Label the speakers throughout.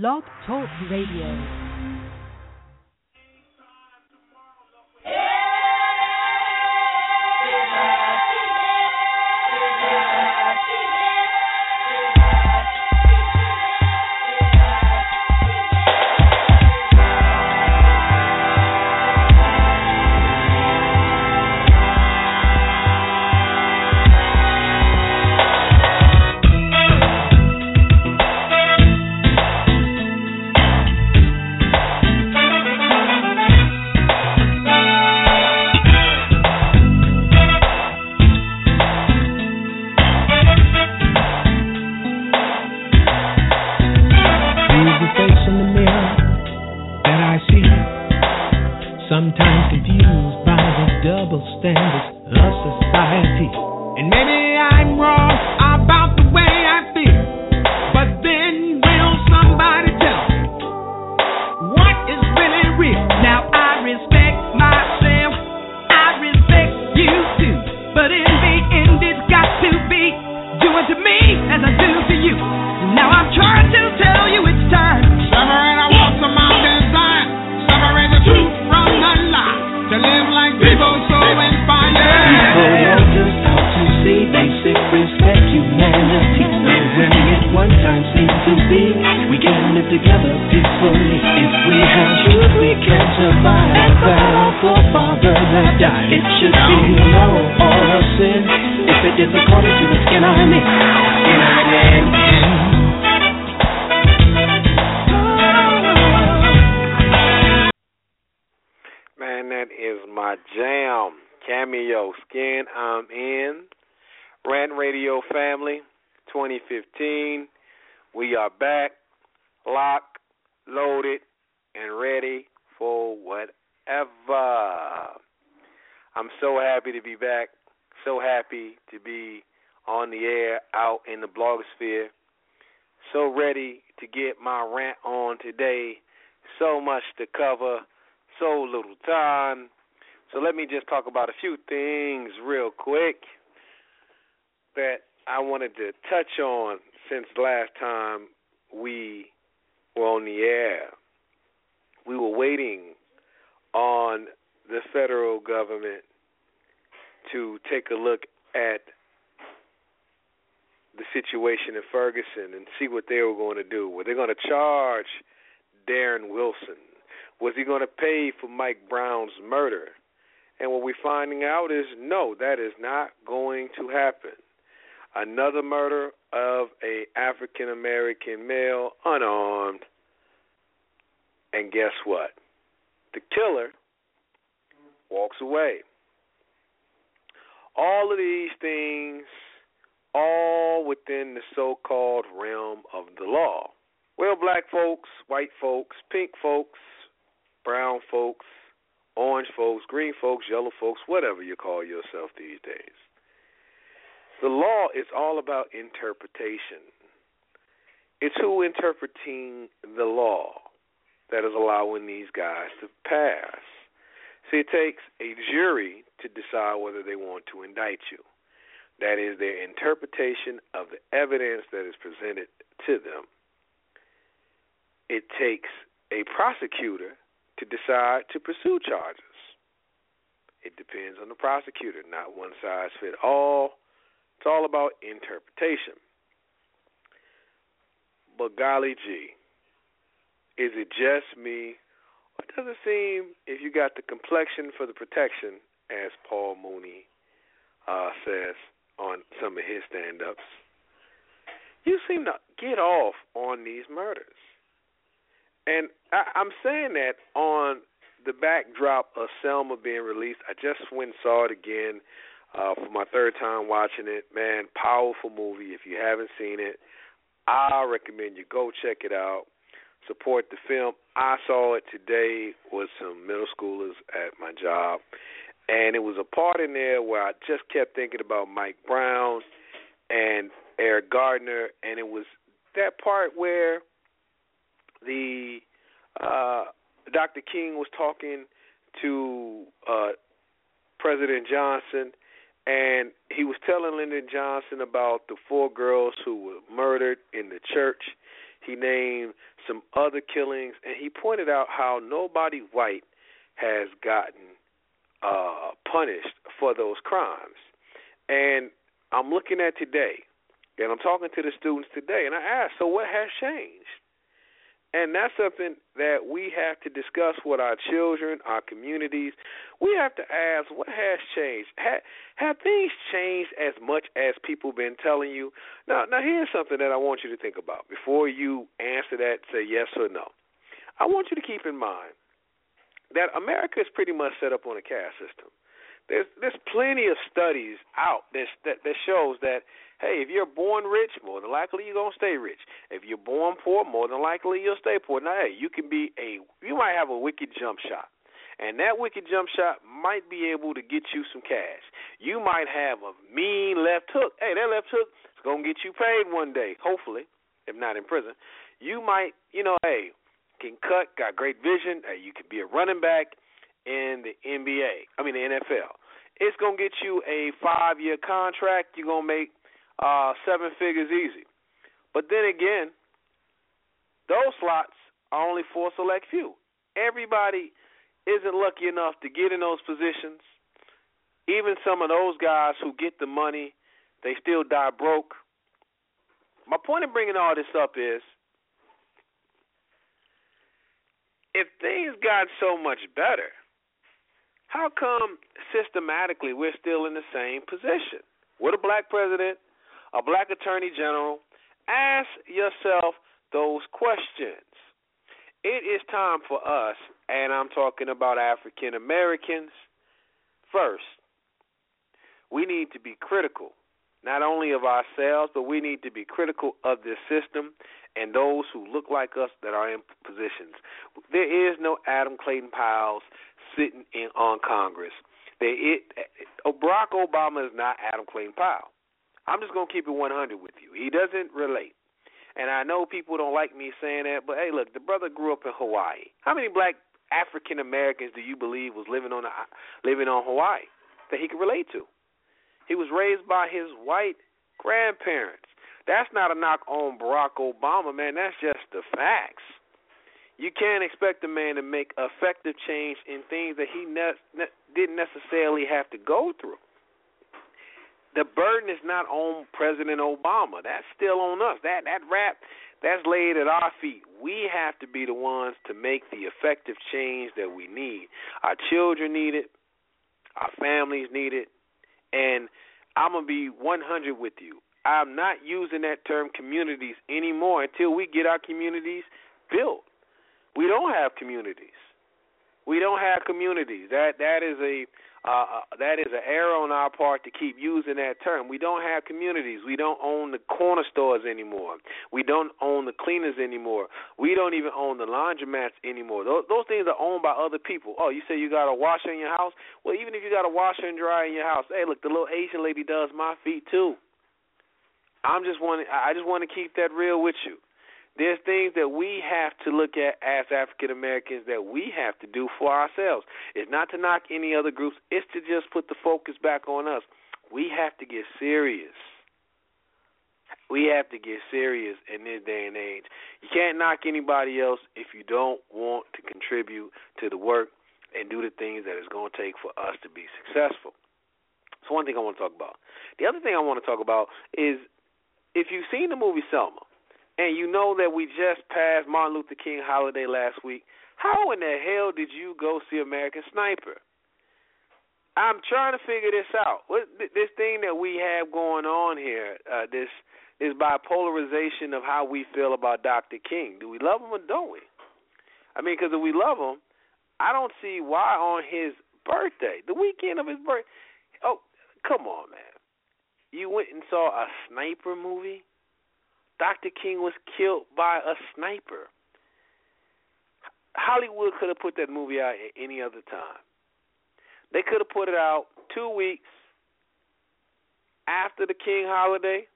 Speaker 1: Blog Talk Radio. wanted to touch on since last time we were on the air. We were waiting on the federal government to take a look at the situation in Ferguson and see what they were going to do. Were they going to charge Darren Wilson? Was he going to pay for Mike Brown's murder? And what we're finding out is no, that is not going to happen another murder of a African American male unarmed. And guess what? The killer walks away. All of these things all within the so-called realm of the law. Well, black folks, white folks, pink folks, brown folks, orange folks, green folks, yellow folks, whatever you call yourself these days. The law is all about interpretation. It's who interpreting the law that is allowing these guys to pass. See, it takes a jury to decide whether they want to indict you. That is their interpretation of the evidence that is presented to them. It takes a prosecutor to decide to pursue charges. It depends on the prosecutor, not one size fits all. It's all about interpretation. But golly gee, is it just me? Or does it seem if you got the complexion for the protection, as Paul Mooney uh, says on some of his stand ups, you seem to get off on these murders. And I, I'm saying that on the backdrop of Selma being released. I just went and saw it again uh, for my third time watching it, man, powerful movie. If you haven't seen it, I recommend you go check it out. Support the film. I saw it today with some middle schoolers at my job, and it was a part in there where I just kept thinking about Mike Brown and Eric Garner, and it was that part where the uh, Dr. King was talking to uh, President
Speaker 2: Johnson and he was telling Lyndon Johnson about the four girls who were murdered in the church. He named
Speaker 1: some other killings, and he pointed out how nobody white has gotten uh, punished for those crimes. And I'm looking at today, and I'm talking to the students today, and I asked, so what has changed? And that's something that we have to discuss with our children, our communities. We have to ask what has changed. Have, have things changed as much as people been telling you? Now, now here's something that I want you to think about before you answer that. Say yes or no. I want you to keep in mind that America is pretty much set up on a caste system. There's there's plenty of studies out that that, that shows that hey, if you're born rich, more than likely you're gonna stay rich. If you're born poor, more than likely you'll stay poor. Now, hey, you can be a you might have a wicked jump shot. And that wicked jump shot might be able to get you some cash. You might have a mean left hook. Hey, that left hook is gonna get you paid one day, hopefully, if not in prison. You might, you know, hey, can cut, got great vision. Hey, you could be a running back in the NBA. I mean the NFL. It's gonna get you a five year contract. You're gonna make uh, seven figures easy. But then again, those slots are only for a select few. Everybody isn't lucky enough to get in those positions. Even some of those guys who get the money, they still die broke. My point in bringing all this up is if things got so much better, how come systematically we're still in the same position? With a black president, a black attorney general, ask yourself those questions. It is time for us, and I'm talking about African Americans first. We need to be critical, not only of ourselves, but we need to be critical of this system and those who look like us that are in positions. There is no Adam Clayton Powell's sitting in on Congress. They, it, Barack Obama is not Adam Clayton Powell. I'm just gonna keep it 100 with you. He doesn't relate, and I know people don't like me saying that, but hey, look, the brother grew up in Hawaii. How many black African Americans do you believe was living on a, living on Hawaii that he could relate to? He was raised by his white grandparents. That's not a knock on Barack Obama, man. That's just the facts. You can't expect a man to make effective change in things that he ne- ne- didn't necessarily have to go through. The burden is not on President Obama. That's still on us. That that rap that's laid at our feet. We have to be the ones to make the effective change that we need. Our children need it. Our families need it. And I'm to be 100 with you. I'm not using that term communities anymore until we get our communities built. We don't have communities. We don't have communities. That that is a uh, uh, that is an error on our part to keep using that term. We don't have communities. We don't own the corner stores anymore. We don't own the cleaners anymore. We don't even own the laundromats anymore. Those, those things are owned by other people. Oh, you say you got a washer in your house? Well, even if you got a washer and dryer in your house, hey, look, the little Asian lady does my feet too. I'm just want I just want to keep that real with you. There's things that we have to look at as African Americans that we have to do for ourselves. It's not to knock any other groups, it's to just put the focus back on us. We have to get serious. We have to get serious in this day and age. You can't knock anybody else if you don't want to contribute to the work and do the things that it's going to take for us to be successful. That's one thing I want to talk about. The other thing I want to talk about is if you've seen the movie Selma, and you know that we just passed Martin Luther King holiday last week. How in the hell did you go see American Sniper? I'm trying to figure this out. What this thing that we have going on here, uh, this this bipolarization of how we feel about Dr. King. Do we love him or don't we? I mean, because if we love him, I don't see why on his birthday, the weekend of his birthday. Oh, come on, man! You went and saw a sniper movie. Dr. King was killed by a sniper. Hollywood could have put that movie out at any other time. They could have put it out two weeks after the King holiday.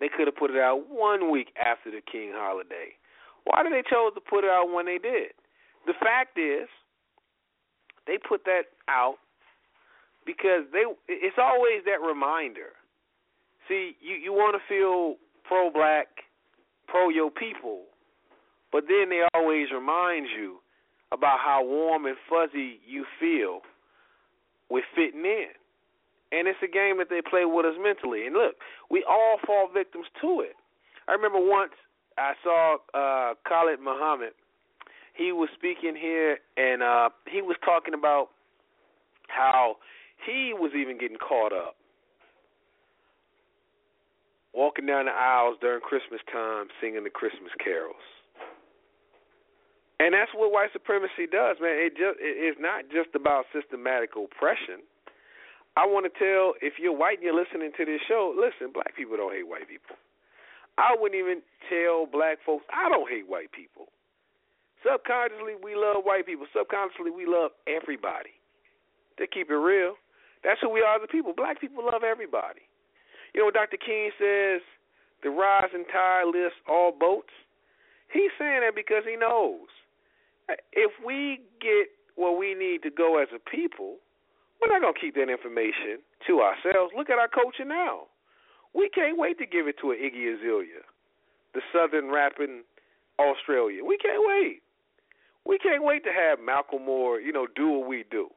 Speaker 1: They could have put it out one week after the King holiday. Why did they chose to put it out when they did? The fact is, they put that out because they. It's always that reminder. See, you you want to feel pro black, pro your people, but then they always remind you about how warm and fuzzy you feel with fitting in. And it's a game that they play with us mentally. And look, we all fall victims to it. I remember once I saw uh Khalid Muhammad. He was speaking here and uh he was talking about how he was even getting caught up walking down the aisles during Christmas time singing the Christmas carols. And that's what white supremacy does, man. It just it's not just about systematic oppression. I want to tell if you're white and you're listening to this show, listen, black people don't hate white people. I wouldn't even tell black folks I don't hate white people. Subconsciously we love white people. Subconsciously we love everybody. To keep it real. That's who we are as a people. Black people love everybody. You know Dr. King says? The rising tide lifts all boats. He's saying that because he knows if we get where we need to go as a people, we're not going to keep that information to ourselves. Look at our culture now. We can't wait to give it to an Iggy Azalea, the Southern rapping Australia. We can't wait. We can't wait to have Macklemore, you know, do what we do.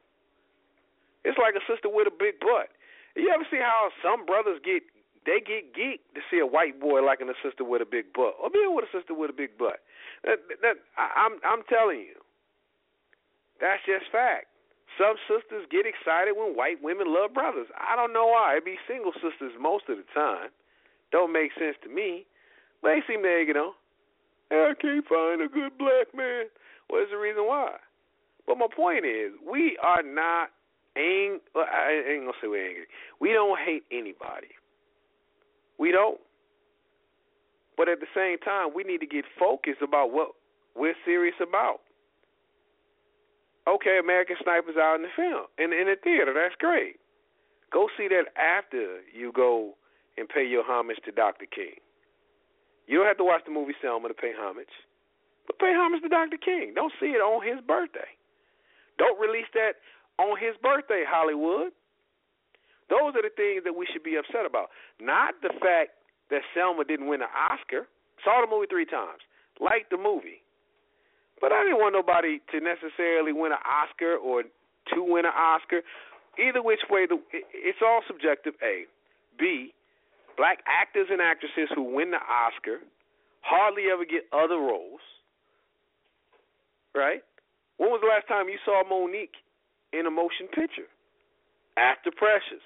Speaker 1: It's like a sister with a big butt. You ever see how some brothers get they get geeked to see a white boy liking a sister with a big butt, or being with a sister with a big butt. That, that, I, I'm I'm telling you, that's just fact. Some sisters get excited when white women love brothers. I don't know why. It be single sisters most of the time. Don't make sense to me. But they seem to egg it on. I can't find a good black man. What is the reason why? But my point is, we are not ang. I ain't gonna say we're angry. We don't hate anybody. We don't. But at the same time, we need to get focused about what we're serious about. Okay, American Sniper's out in the film, in, in the theater. That's great. Go see that after you go and pay your homage to Dr. King. You don't have to watch the movie Selma to pay homage, but pay homage to Dr. King. Don't see it on his birthday. Don't release that on his birthday, Hollywood. Those are the things that we should be upset about. Not the fact that Selma didn't win an Oscar. Saw the movie three times. Liked the movie. But I didn't want nobody to necessarily win an Oscar or to win an Oscar. Either which way, the, it's all subjective. A, B, black actors and actresses who win the Oscar hardly ever get other roles. Right? When was the last time you saw Mo'Nique in a motion picture? After Precious.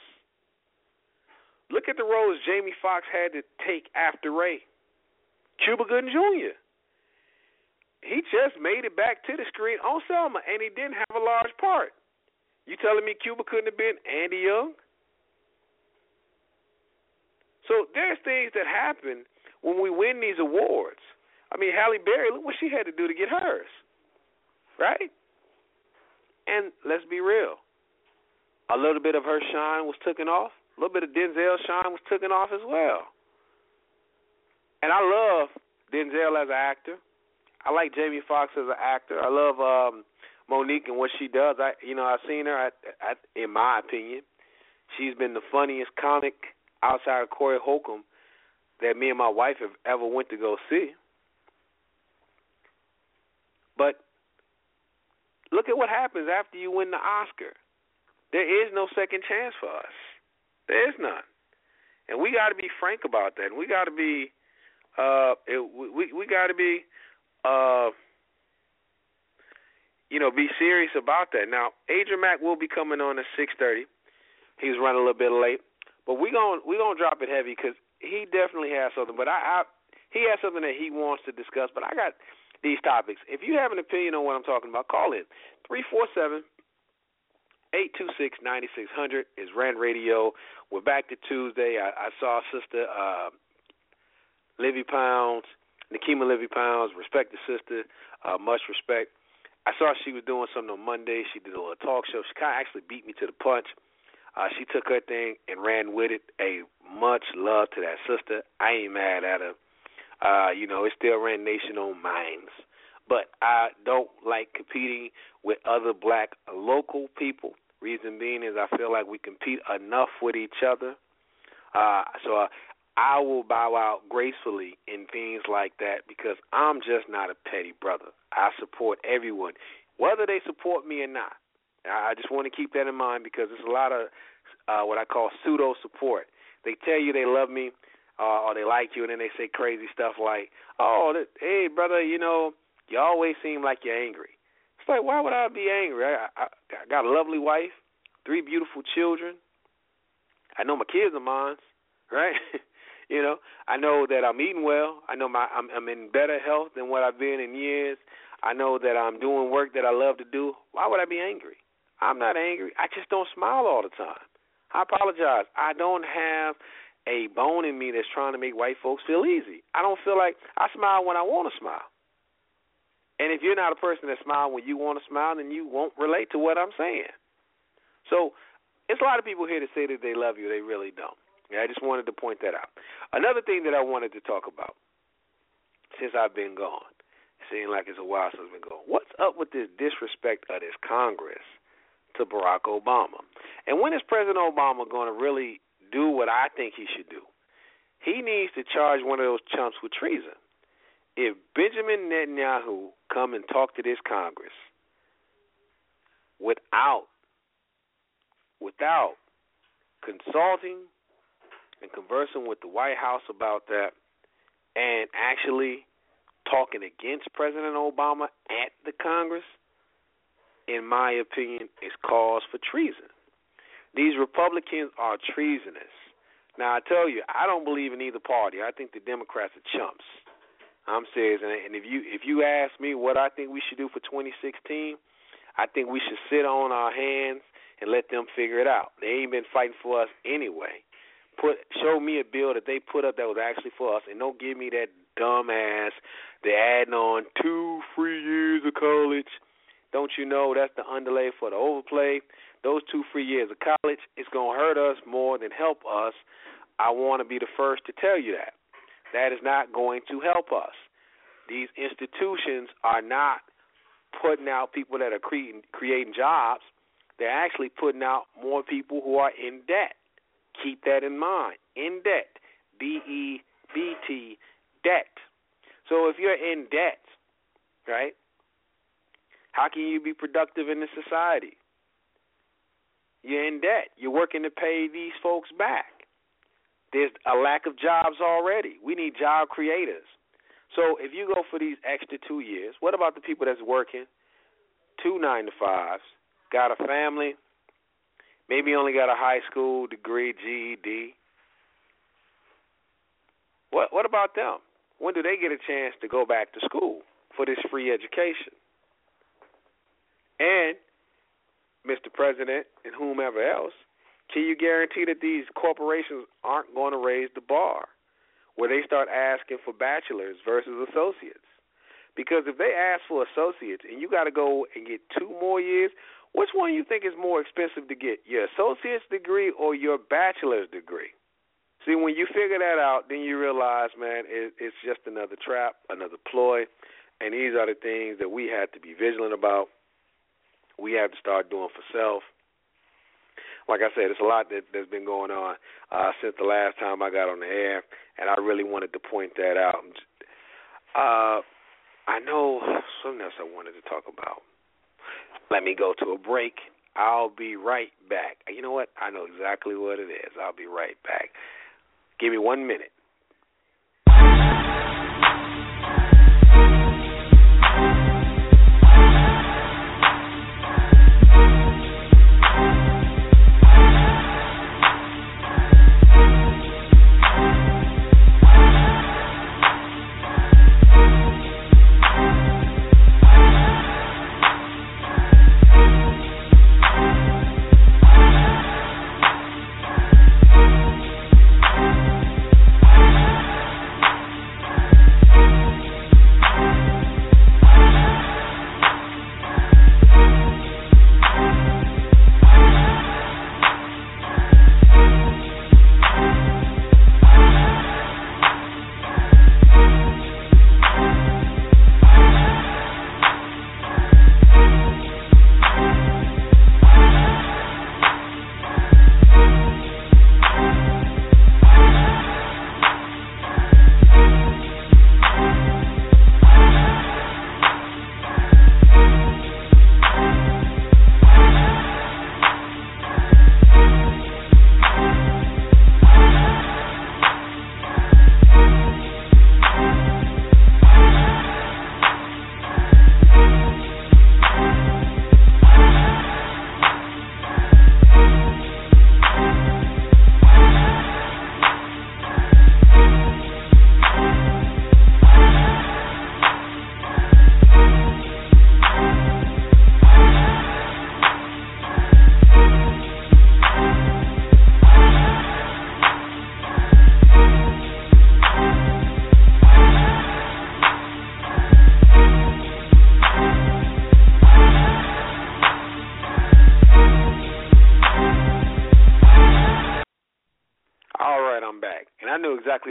Speaker 1: Look at the roles Jamie Foxx had to take after Ray. Cuba Gooding Jr. He just made it back to the screen on Selma, and he didn't have a large part. You telling me Cuba couldn't have been Andy Young? So there's things that happen when we win these awards. I mean, Halle Berry, look what she had to do to get hers, right? And let's be real, a little bit of her shine was taken off. A little bit of Denzel shine was taken off as well. And I love Denzel as an actor. I like Jamie Foxx as an actor. I love um Mo'Nique and what she does. I you know, I've seen her I, I, in my opinion, she's been the funniest comic outside of Corey Holcomb that me and my wife have ever went to go see. But look at what happens after you win the Oscar. There is no second chance for us. There is none, and we got to be frank about that. We got to be, uh, it, we we got to be, uh, you know, be serious about that. Now, Adrian Mack will be coming on at six thirty. He's running a little bit late, but we going we gonna drop it heavy because he definitely has something. But I, I he has something that he wants to discuss. But I got these topics. If you have an opinion on what I'm talking about, call in three four seven Eight two six ninety six hundred is Rant Radio. We're back to Tuesday. I, I saw Sister uh, Livy Pounds, Nikema Livy Pounds, respect the sister, uh, much respect. I saw she was doing something on Monday. She did a little talk show. She kind of actually beat me to the punch. Uh, she took her thing and ran with it. A much love to that sister. I ain't mad at her. Uh, you know, it still ran nation on minds. But I don't like competing with other black local people Reason being is I feel like we compete enough with each other. Uh, so uh, I will bow out gracefully in things like that because I'm just not a petty brother. I support everyone, whether they support me or not. I just want to keep that in mind because there's a lot of uh, what I call pseudo support. They tell you they love me uh, or they like you, and then they say crazy stuff like, "Oh, hey, brother, you know, you always seem like you're angry." Like, why would I be angry? I, I, I got a lovely wife, three beautiful children. I know my kids are mine, right? you know, I know that I'm eating well. I know my I'm, I'm in better health than what I've been in years. I know that I'm doing work that I love to do. Why would I be angry? I'm not angry. I just don't smile all the time. I apologize. I don't have a bone in me that's trying to make white folks feel easy. I don't feel like I smile when I want to smile. And if you're not a person that smiles when you want to smile, then you won't relate to what I'm saying. So it's a lot of people here to say that they love you. They really don't. Yeah, I just wanted to point that out. Another thing that I wanted to talk about since I've been gone, it seems like it's a while since I've been gone. What's up with this disrespect of this Congress to Barack Obama? And when is President Obama going to really do what I think he should do? He needs to charge one of those chumps with treason if Benjamin Netanyahu come and talk to this Congress without without consulting and conversing with the White House about that and actually talking against President Obama at the Congress, in my opinion, is cause for treason. These Republicans are treasonous. Now I tell you, I don't believe in either party. I think the Democrats are chumps. I'm serious, and if you if you ask me what I think we should do for 2016, I think we should sit on our hands and let them figure it out. They ain't been fighting for us anyway. Put show me a bill that they put up that was actually for us, and don't give me that dumb ass. They're adding on two free years of college. Don't you know that's the underlay for the overplay? Those two free years of college, it's gonna hurt us more than help us. I want to be the first to tell you that. That is not going to help us. These institutions are not putting out people that are creating creating jobs. They're actually putting out more people who are in debt. Keep that in mind. In debt. B E B T debt. So if you're in debt, right? How can you be productive in the society? You're in debt. You're working to pay these folks back. There's a lack of jobs already. We need job creators. So if you go for these extra two years, what about the people that's working two nine to fives, got a family, maybe only got a high school degree, GED? What what about them? When do they get a chance to go back to school for this free education? And Mr. President and whomever else, can you guarantee that these corporations aren't going to raise the bar where they start asking for bachelors versus associates? Because if they ask for associates and you got to go and get two more years, which one you think is more expensive to get, your associate's degree or your bachelor's degree? See, when you figure that out, then you realize, man, it, it's just another trap, another ploy, and these are the things that we have to be vigilant about. We have to start doing for self like I said, it's a lot that, that's been going on uh, since the last time I got on the air, and I really wanted to point that out. Uh, I know something else I wanted to talk about. Let me go to a break. I'll be right back. You know what? I know exactly what it is. I'll be right back. Give me one minute.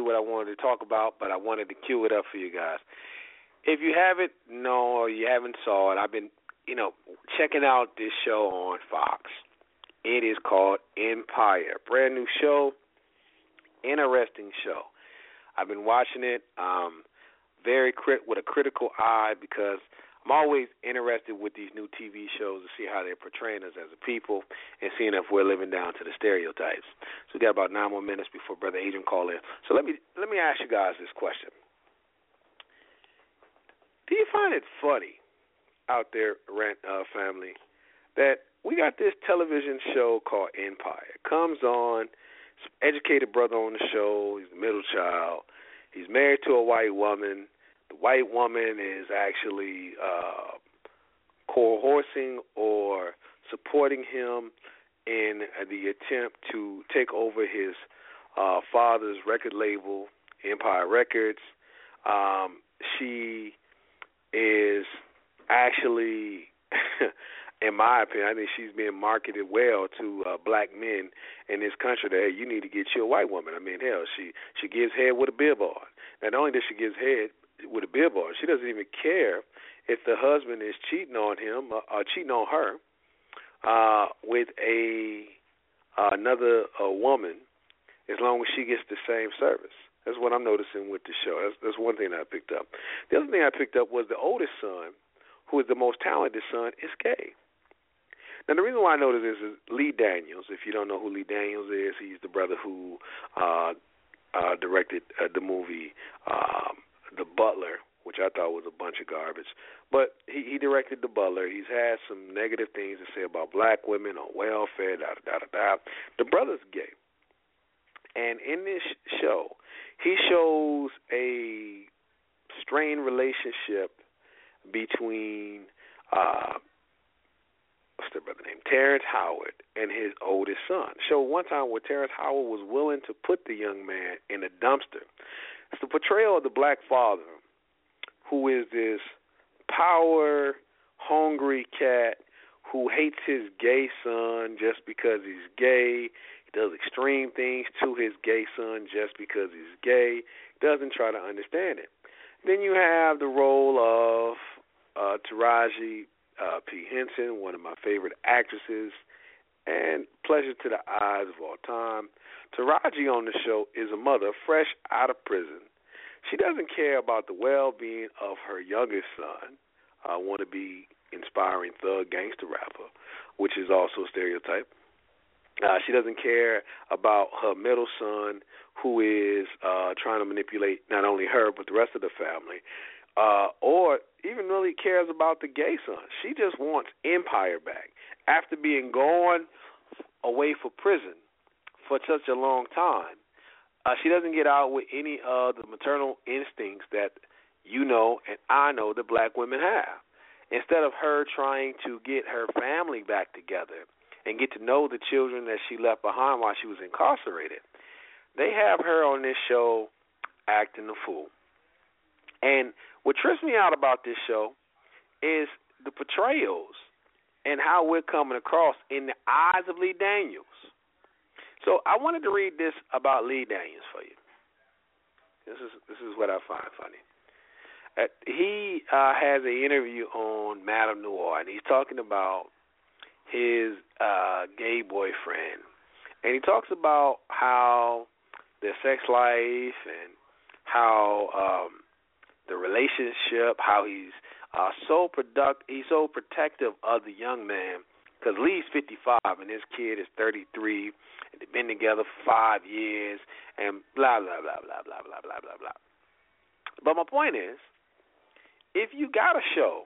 Speaker 1: What I wanted to talk about, but I wanted to cue it up for you guys. If you haven't know or you haven't saw it, I've been, you know, checking out this show on Fox. It is called Empire. Brand new show, interesting show. I've been watching it um very crit with a critical eye because I'm always interested with these new TV shows to see how they're portraying us as a people and seeing if we're living down to the stereotypes. So we got about nine more minutes before Brother Adrian call in. So let me let me ask you guys this question: Do you find it funny out there, rent uh, family, that we got this television show called Empire? It comes on. Educated brother on the show. He's the middle child. He's married to a white woman the white woman is actually uh, coercing or supporting him in the attempt to take over his uh, father's record label, Empire Records. Um, she is actually, in my opinion, I think she's being marketed well to uh, black men in this country. That hey, you need to get you a white woman. I mean, hell, she she gives head with a billboard. Not only does she give head, with a billboard. She doesn't even care if the husband is cheating on him or, uh, or cheating on her uh, with a uh, another uh, woman, as long as she gets the same service. That's what I'm noticing with the show. That's, that's one thing I picked up. The other thing I picked up was the oldest son, who is the most talented son, is gay. Now the reason why I noticed this is Lee Daniels. If you don't know who Lee Daniels is, he's the brother who uh, uh, directed uh, the movie um, the Butler, which I thought was a bunch of garbage. But he, he directed The Butler. He's had some negative things to say about black women on welfare, da da da da. The brother's gay, and in this show, he shows a strained relationship between uh what's their brother name? Terrence Howard and his oldest son. Show one time where Terrence Howard was willing to put the young man in a dumpster it's the portrayal of the black father who is this power hungry cat who hates his gay son just because he's gay. He does extreme things to his gay son just because he's gay. Doesn't try to understand it. Then you have the role of uh, Taraji uh, P. Henson, one of my favorite actresses, and pleasure to the eyes of all time. Taraji on the show is a mother fresh out of prison. She doesn't care about the well-being of her youngest son, uh, want to be inspiring thug gangster rapper, which is also a stereotype. Uh, she doesn't care about her middle son, who is uh, trying to manipulate not only her but the rest of the family, uh, or even really cares about the gay son. She just wants empire back after being gone away for prison for such a long time. Uh, she doesn't get out with any of the maternal instincts that you know and I know that black women have. Instead of her trying to get her family back together and get to know the children that she left behind while she was incarcerated, they have her on this show acting the fool. And what trips me out about this show is the portrayals and how we're coming across in the eyes of Lee Daniels. So I wanted to read this about Lee Daniels for you. This is this is what I find funny. Uh, he uh, has an interview on MadameNoire, and he's talking about his uh, gay boyfriend, and he talks about how their sex life and how um, the relationship, how he's uh, so product, he's so protective of the young man because Lee's 55 and his kid is 33 and They've been together five years, and blah blah blah blah blah blah blah blah blah. But my point is, if you got a show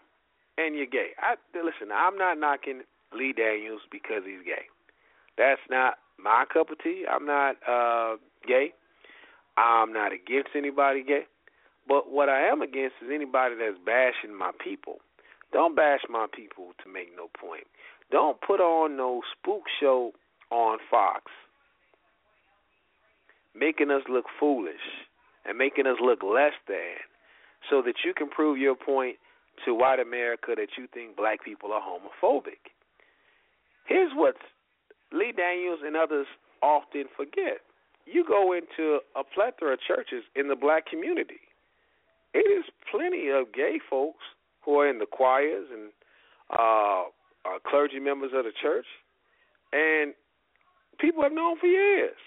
Speaker 1: and you're gay, I listen. I'm not knocking Lee Daniels because he's gay. That's not my cup of tea. I'm not uh gay. I'm not against anybody gay. But what I am against is anybody that's bashing my people. Don't bash my people to make no point. Don't put on no spook show on Fox, making us look foolish and making us look less than, so that you can prove your point to white America that you think black people are homophobic. Here's what Lee Daniels and others often forget. you go into a plethora of churches in the black community. It is plenty of gay folks who are in the choirs and uh, are clergy members of the church, and people have known for years.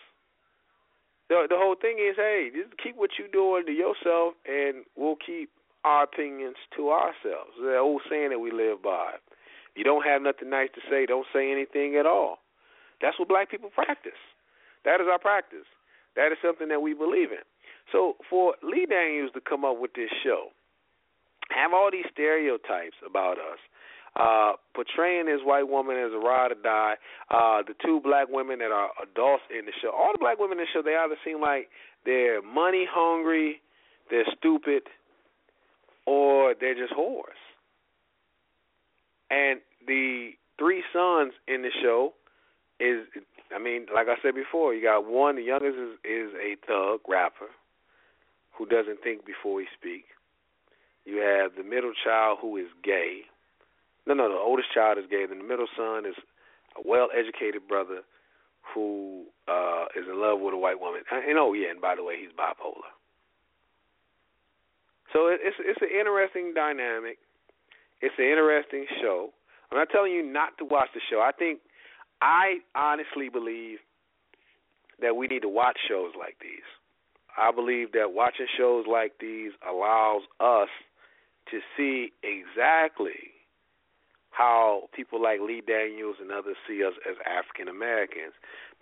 Speaker 1: The the whole thing is, hey, just keep what you're doing to yourself, and we'll keep our opinions to ourselves. The old saying that we live by. If you don't have nothing nice to say, don't say anything at all. That's what black people practice. That is our practice. That is something that we believe in. So for Lee Daniels to come up with this show, have all these stereotypes about us, uh, portraying this white woman as a ride or die, uh, the two black women that are adults in the show, all the black women in the show, they either seem like they're money hungry, they're stupid, or they're just whores. And the three sons in the show is I mean, like I said before, you got one. The youngest is, is a thug rapper who doesn't think before he speaks. You have the middle child who is gay. No, no, the oldest child is gay. Then the middle son is a well-educated brother who uh is in love with a white woman. And oh yeah, and by the way, he's bipolar. So it's it's an interesting dynamic. It's an interesting show. I'm not telling you not to watch the show. I think I honestly believe that we need to watch shows like these. I believe that watching shows like these allows us to see exactly how people like Lee Daniels and others see us as African Americans.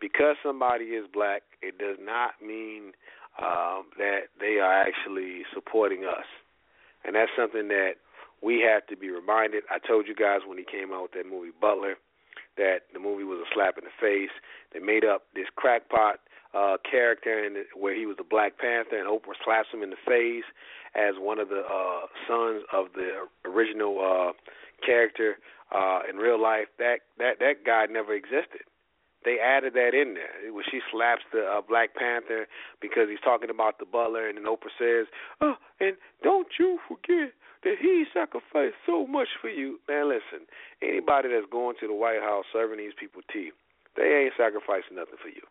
Speaker 1: Because somebody is black, it does not mean um, that they are actually supporting us. And that's something that we have to be reminded. I told you guys when he came out with that movie Butler that the movie was a slap in the face. They made up this crackpot uh, character in where he was the Black Panther, and Oprah slaps him in the face as one of the uh, sons of the original uh, character uh, in real life. That that that guy never existed. They added that in there. When she slaps the uh, Black Panther because he's talking about the butler, and then Oprah says, "Oh, and don't you forget that he sacrificed so much for you. Man, listen, anybody that's going to the White House serving these people tea, they ain't sacrificing nothing for you.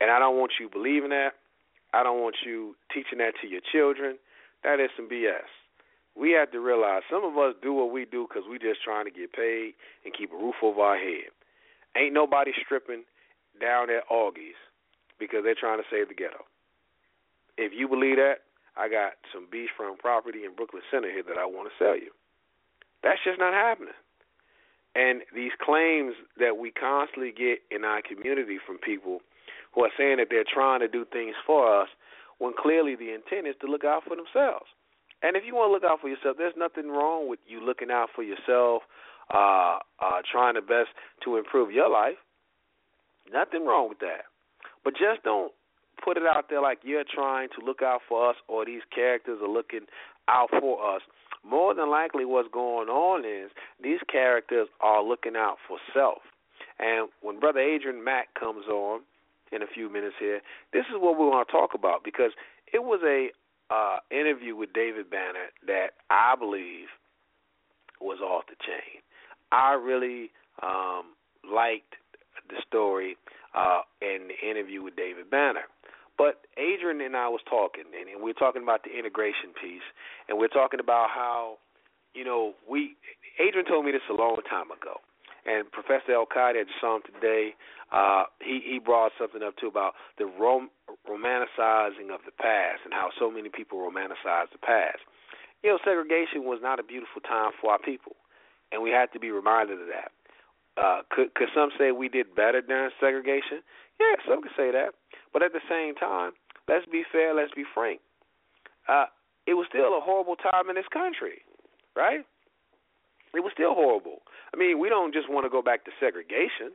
Speaker 1: And I don't want you believing that. I don't want you teaching that to your children. That is some BS. We have to realize some of us do what we do because we're just trying to get paid and keep a roof over our head. Ain't nobody stripping down at Augie's because they're trying to save the ghetto. If you believe that, I got some beachfront property in Brooklyn Center here that I want to sell you. That's just not happening. And these claims that we constantly get in our community from people who are saying that they're trying to do things for us when clearly the intent is to look out for themselves. And if you want to look out for yourself, there's nothing wrong with you looking out for yourself, uh, uh, trying the best to improve your life. Nothing wrong with that. But just don't put it out there like you're trying to look out for us or these characters are looking out for us. More than likely, what's going on is these characters are looking out for self. And when Brother Adrian Mack comes on in a few minutes here, this is what we want to talk about because it was a uh, interview with David Banner that I believe was off the chain. I really um, liked the story uh, in the interview with David Banner. But Adrian and I was talking, and, and we are talking about the integration piece, and we're talking about how, you know, we. Adrian told me this a long time ago, and Professor El-Kati, saw him today. Uh, he he brought something up too about the rom- romanticizing of the past and how so many people romanticize the past. You know, segregation was not a beautiful time for our people, and we had to be reminded of that. Uh, could could some say we did better during segregation? Yeah, some could say that. But at the same time, let's be fair, let's be frank. Uh, it was still a horrible time in this country, right? It was still horrible. I mean, we don't just want to go back to segregation.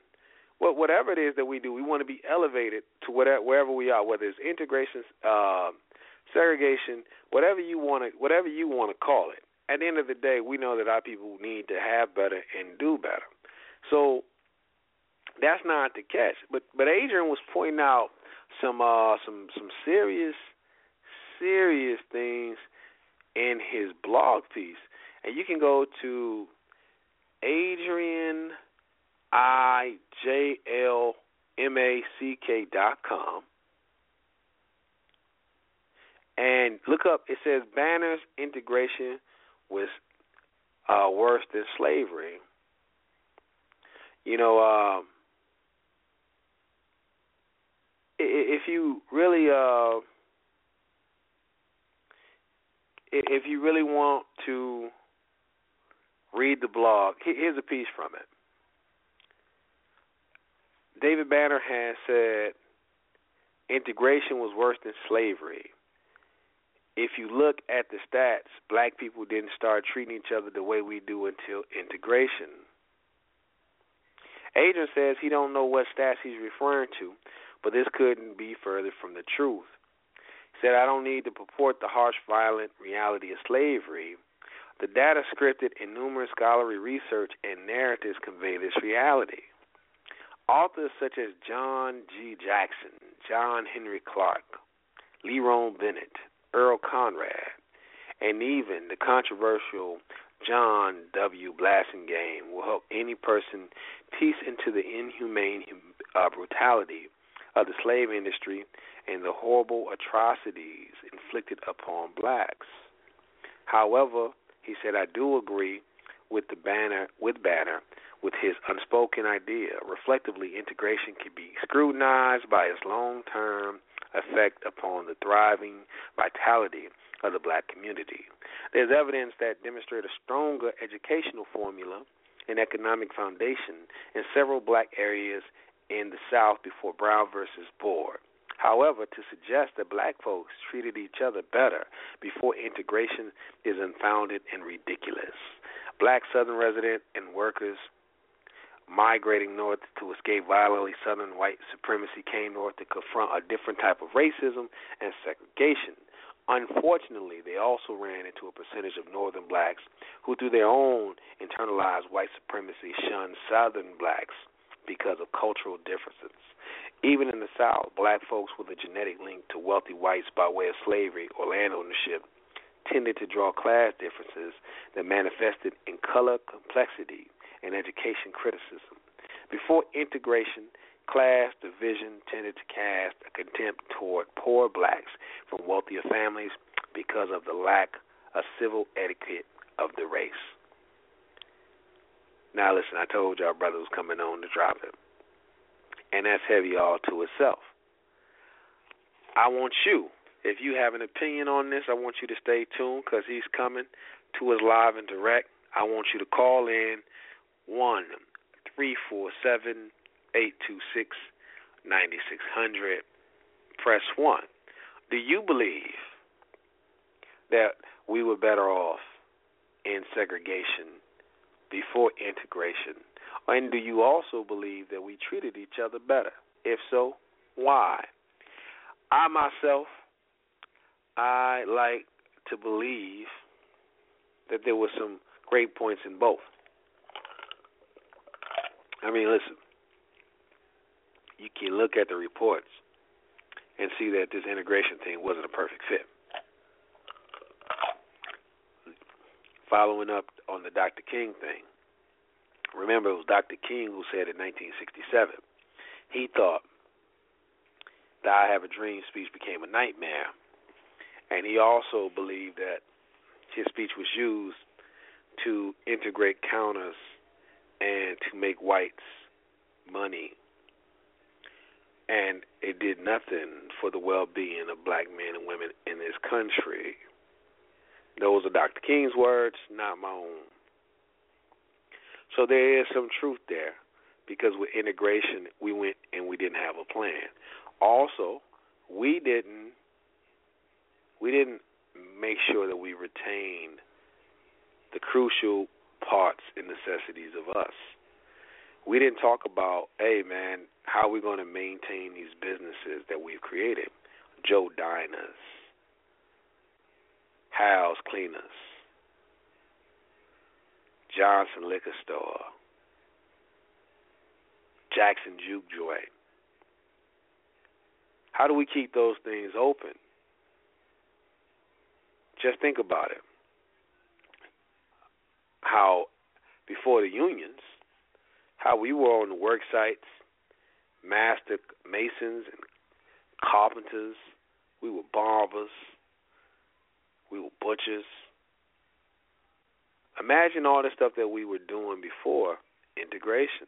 Speaker 1: Well, whatever it is that we do, we want to be elevated to whatever wherever we are, whether it's integration, uh, segregation, whatever you want to, whatever you want to call it. At the end of the day, we know that our people need to have better and do better. So that's not the catch. But but Adrian was pointing out some uh some some serious serious things in his blog piece. And you can go to Adrian I J L M A C K dot com, and look up. It says Banner's integration was uh, worse than slavery. You know, um, if you really, uh, if you really want to read the blog, here's a piece from it. David Banner has said integration was worse than slavery. If you look at the stats, black people didn't start treating each other the way we do until integration. Adrian says he don't know what stats he's referring to, but this couldn't be further from the truth. He said, I don't need to purport the harsh, violent reality of slavery. The data scripted in numerous scholarly research and narratives convey this reality. Authors such as John G. Jackson, John Henrik Clarke, Lerone Bennett, Earl Conrad, and even the controversial John W. Blassingame will help any person piece into the inhumane uh, brutality of the slave industry and the horrible atrocities inflicted upon blacks. However, he said, I do agree with the banner with Banner with his unspoken idea. Reflectively, integration can be scrutinized by its long term effect upon the thriving vitality of the black community. There's evidence that demonstrate a stronger educational formula and economic foundation in several black areas in the South before Brown versus Board. However, to suggest that black folks treated each other better before integration is unfounded and ridiculous. Black Southern residents and workers migrating north to escape violently Southern white supremacy came north to confront a different type of racism and segregation. Unfortunately, they also ran into a percentage of northern blacks who, through their own internalized white supremacy, shunned southern blacks because of cultural differences. Even in the South, black folks with a genetic link to wealthy whites by way of slavery or land ownership tended to draw class differences that manifested in color complexity and education criticism. Before integration, class division tended to cast a contempt toward poor blacks from wealthier families because of the lack of civil etiquette of the race. Now, listen, I told y'all brother was coming on to drop it. And that's heavy all to itself. I want you, if you have an opinion on this, I want you to stay tuned because he's coming to us live and direct. I want you to call in one three four seven eight two six ninety six hundred. Press one. Do you believe that we were better off in segregation before integration? And do you also believe that we treated each other better? If so, why? I myself, I like to believe that there were some great points in both. I mean, listen, you can look at the reports and see that this integration thing wasn't a perfect fit. Following up on the Dr. King thing, remember it was Dr. King who said in 1967 he thought the I Have a Dream speech became a nightmare, and he also believed that his speech was used to integrate counters and to make whites money. And it did nothing for the well being of black men and women in this country. Those are Dr. King's words, not my own. So there is some truth there because with integration, we went and we didn't have a plan. Also, we didn't we didn't make sure that we retained the crucial parts and necessities of us. We didn't talk about, hey man, how are we going to maintain these businesses that we've created? Joe Diners, Hal's Cleaners, Johnson Liquor Store, Jackson Juke Joint. How do we keep those things open? Just think about it how before the unions, how we were on the work sites master masons and carpenters. We were barbers. We were butchers. Imagine all the stuff that we were doing before integration.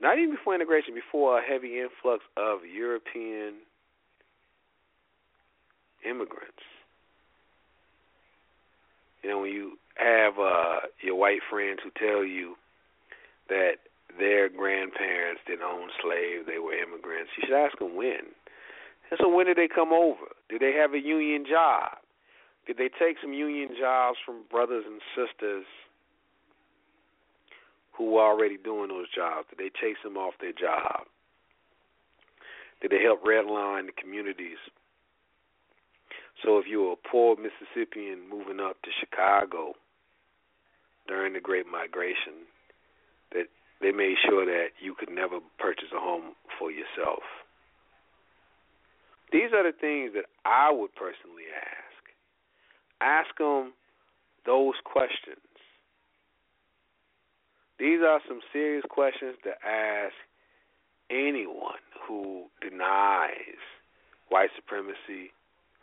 Speaker 1: Not even before integration, before a heavy influx of European immigrants. You know, when you have uh, your white friends who tell you that their grandparents didn't own slaves, they were immigrants, you should ask them when. And so, when did they come over? Did they have a union job? Did they take some union jobs from brothers and sisters who were already doing those jobs? Did they chase them off their job? Did they help redline the communities? So if you were a poor Mississippian moving up to Chicago during the Great Migration, that they made sure that you could never purchase a home for yourself. These are the things that I would personally ask. Ask them those questions. These are some serious questions to ask anyone who denies white supremacy,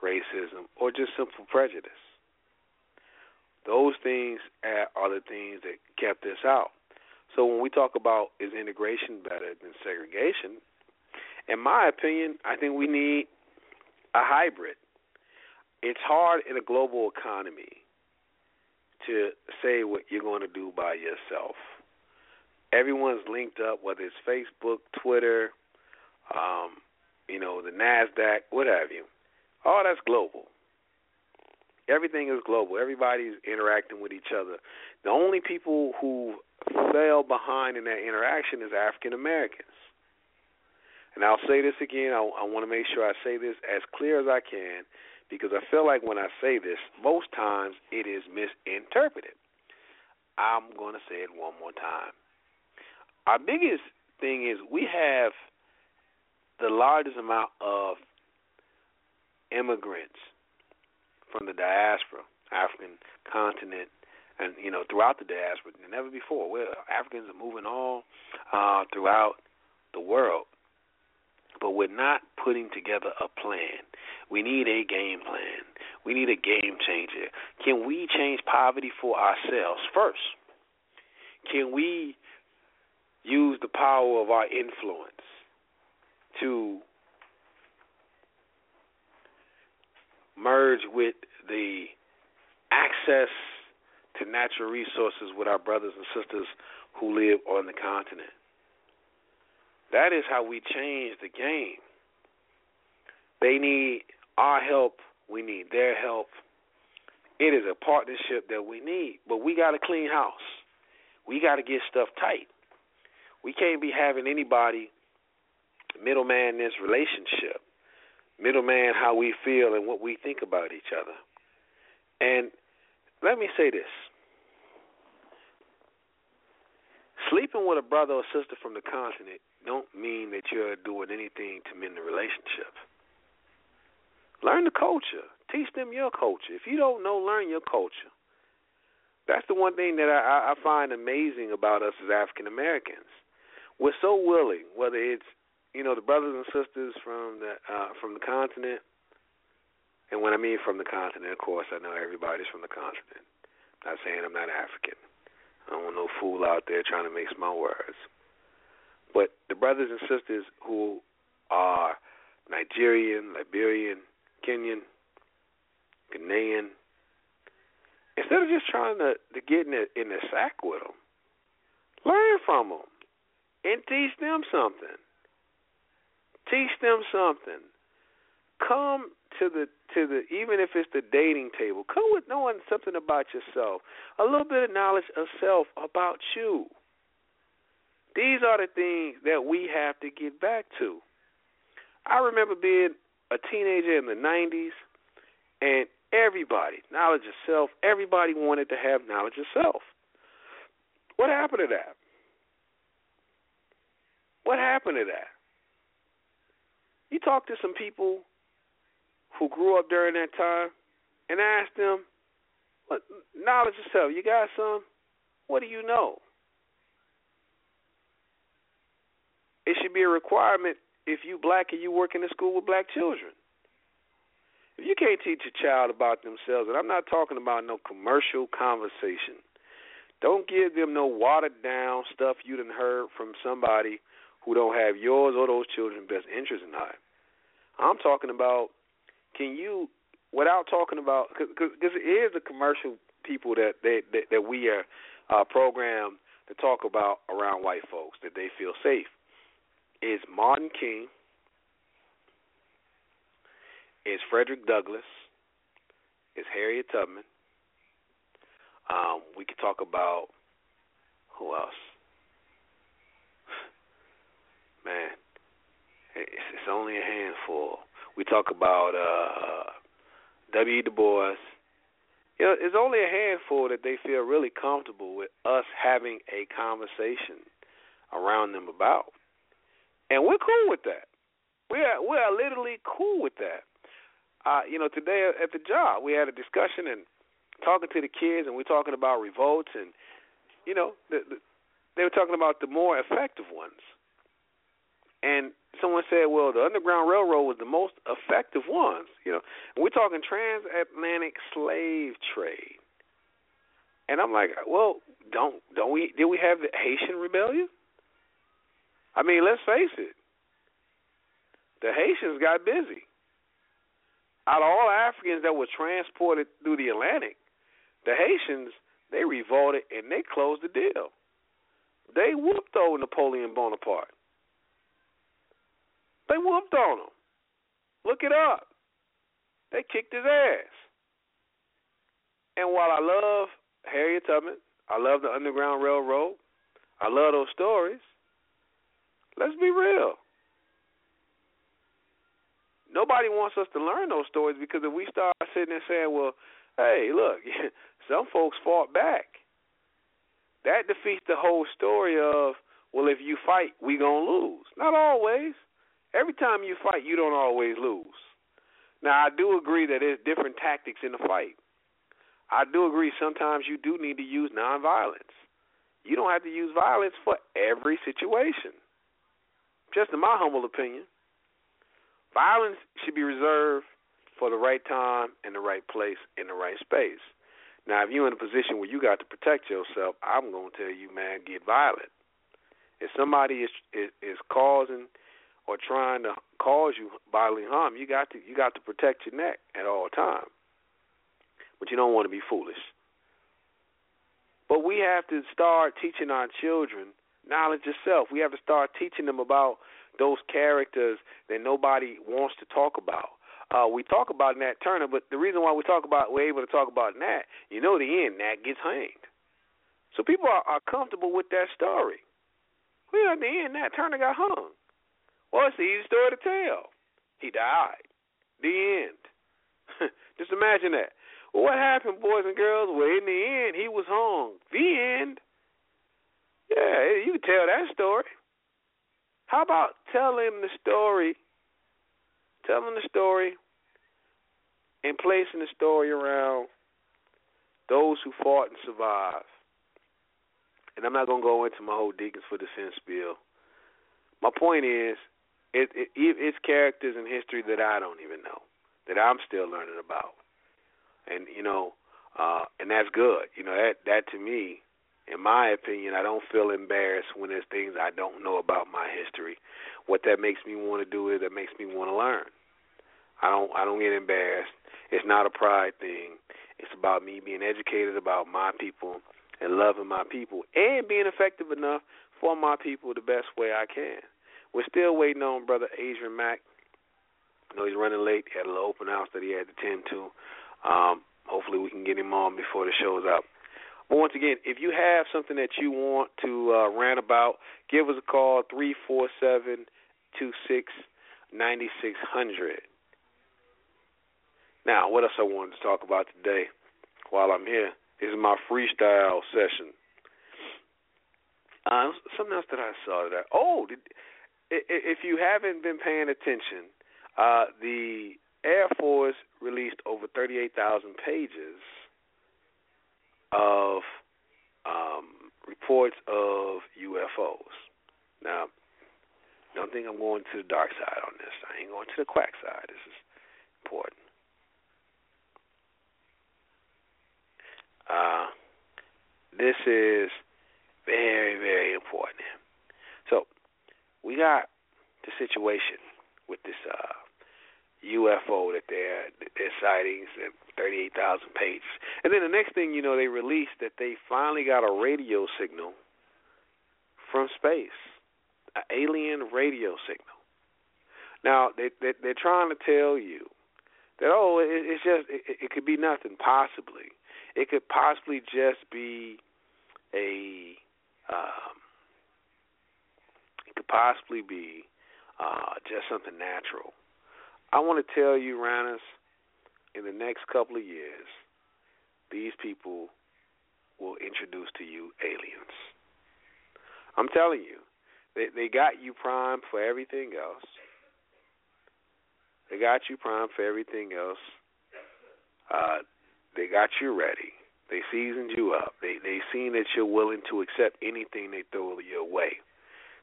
Speaker 1: racism, or just simple prejudice. Those things are the things that kept us out. So when we talk about is integration better than segregation, in my opinion, I think we need a hybrid. It's hard in a global economy to say what you're going to do by yourself. Everyone's linked up, whether it's Facebook, Twitter, um, you know, the Nasdaq, what have you. All that's global. Everything is global. Everybody's interacting with each other. The only people who fell behind in that interaction is African Americans. And I'll say this again. I, I want to make sure I say this as clear as I can because I feel like when I say this, most times it is misinterpreted. I'm going to say it one more time. Our biggest thing is we have the largest amount of immigrants from the diaspora, African continent, and you know throughout the diaspora than ever before. Where Africans are moving all uh, throughout the world, but we're not putting together a plan. We need a game plan. We need a game changer. Can we change poverty for ourselves first? Can we use the power of our influence to merge with the access to natural resources with our brothers and sisters who live on the continent. That is how we change the game. They need our help, we need their help. It is a partnership that we need, but we got to clean house. We got to get stuff tight. We can't be having anybody middleman this relationship middleman how we feel and what we think about each other. And let me say this. Sleeping with a brother or sister from the continent don't mean that you're doing anything to mend the relationship. Learn the culture. Teach them your culture. If you don't know, learn your culture. That's the one thing that I, I find amazing about us as African Americans. We're so willing, whether it's you know the brothers and sisters from the uh, from the continent, and when I mean from the continent, of course, I know everybody's from the continent. Not saying I'm not African. I don't want no fool out there trying to mix my words. But the brothers and sisters who are Nigerian, Liberian, Kenyan, Ghanaian, instead of just trying to, to get in the, in the sack with them, learn from them and teach them something. Teach them something. Come to the to the even if it's the dating table, come with knowing something about yourself. A little bit of knowledge of self about you. These are the things that we have to get back to. I remember being a teenager in the 90s, and everybody, knowledge of self, everybody wanted to have knowledge of self. What happened to that? What happened to that? You talk to some people who grew up during that time and ask them, what knowledge of self, you got some? What do you know? It should be a requirement if you black and you work in a school with black children. If you can't teach a child about themselves, and I'm not talking about no commercial conversation, don't give them no watered down stuff you done heard from somebody who don't have yours or those children's best interest in mind. I'm talking about can you, without talking about, because it is the commercial people that they that, that we are uh, programmed to talk about around white folks that they feel safe. Is Martin King, is Frederick Douglass, is Harriet Tubman. Um, we could talk about who else? Man, it's, it's only a handful. We talk about uh, W. Du Bois. You know, it's only a handful that they feel really comfortable with us having a conversation around them about, and we're cool with that. We are we are literally cool with that. Uh, you know, today at the job we had a discussion and talking to the kids, and we're talking about revolts, and you know, the, the, they were talking about the more effective ones. And someone said, well, the Underground Railroad was the most effective ones. You know, and we're talking transatlantic slave trade. And I'm like, well, don't don't we did we have the Haitian rebellion? I mean, let's face it. The Haitians got busy. Out of all Africans that were transported through the Atlantic, the Haitians they revolted and they closed the deal. They whooped old Napoleon Bonaparte. They whooped on him. Look it up. They kicked his ass. And while I love Harriet Tubman, I love the Underground Railroad, I love those stories, let's be real. Nobody wants us to learn those stories because if we start sitting there saying, well, hey, look, some folks fought back, that defeats the whole story of, well, if you fight, we going to lose. Not always. Every time you fight, you don't always lose. Now, I do agree that there's different tactics in the fight. I do agree sometimes you do need to use nonviolence. You don't have to use violence for every situation. Just in my humble opinion, violence should be reserved for the right time and the right place in the right space. Now, if you're in a position where you got to protect yourself, I'm going to tell you, man, get violent. If somebody is is, is causing or trying to cause you bodily harm, you got to you got to protect your neck at all times. But you don't want to be foolish. But we have to start teaching our children knowledge of self. We have to start teaching them about those characters that nobody wants to talk about. Uh, we talk about Nat Turner, but the reason why we talk about we're able to talk about Nat, you know, the end, Nat gets hanged. So people are, are comfortable with that story. Well, in the end, Nat Turner got hung. Well, it's the easy story to tell. He died. The end. Just imagine that. Well, what happened, boys and girls? Well, in the end, he was hung. The end. Yeah, you can tell that story. How about telling the story, telling the story, and placing the story around those who fought and survived? And I'm not going to go into my whole Deacons for Defense bill. My point is, it, it, it's characters in history that I don't even know, that I'm still learning about, and you know, uh, and that's good. You know, that that to me, in my opinion, I don't feel embarrassed when there's things I don't know about my history. What that makes me want to do is that makes me want to learn. I don't I don't get embarrassed. It's not a pride thing. It's about me being educated about my people and loving my people and being effective enough for my people the best way I can. We're still waiting on brother Adrian Mack. I know he's running late. He had a little open house that he had to tend to. Um, hopefully, we can get him on before the show's up. But once again, if you have something that you want to uh, rant about, give us a call three four seven two six ninety six hundred. Now, what else I wanted to talk about today while I'm here? This is my freestyle session. Uh, something else that I saw that. Oh, did, if you haven't been paying attention, uh, the Air Force released over 38,000 pages of um, reports of UFOs. Now, don't think I'm going to the dark side on this. I ain't going to the quack side. This is important. Uh, this is very, very important. So we got the situation with this uh, UFO that they're their sightings and 38,000 pages, and then the next thing you know, they released that they finally got a radio signal from space, an alien radio signal. Now they, they they're trying to tell you that oh, it, it's just it, it could be nothing possibly. It could possibly just be a um, it could possibly be uh, just something natural. I want to tell you, Ranners, in the next couple of years, these people will introduce to you aliens. I'm telling you, they they got you primed for everything else. They got you primed for everything else. Uh, they got you ready. They seasoned you up. They they seen that you're willing to accept anything they throw your way.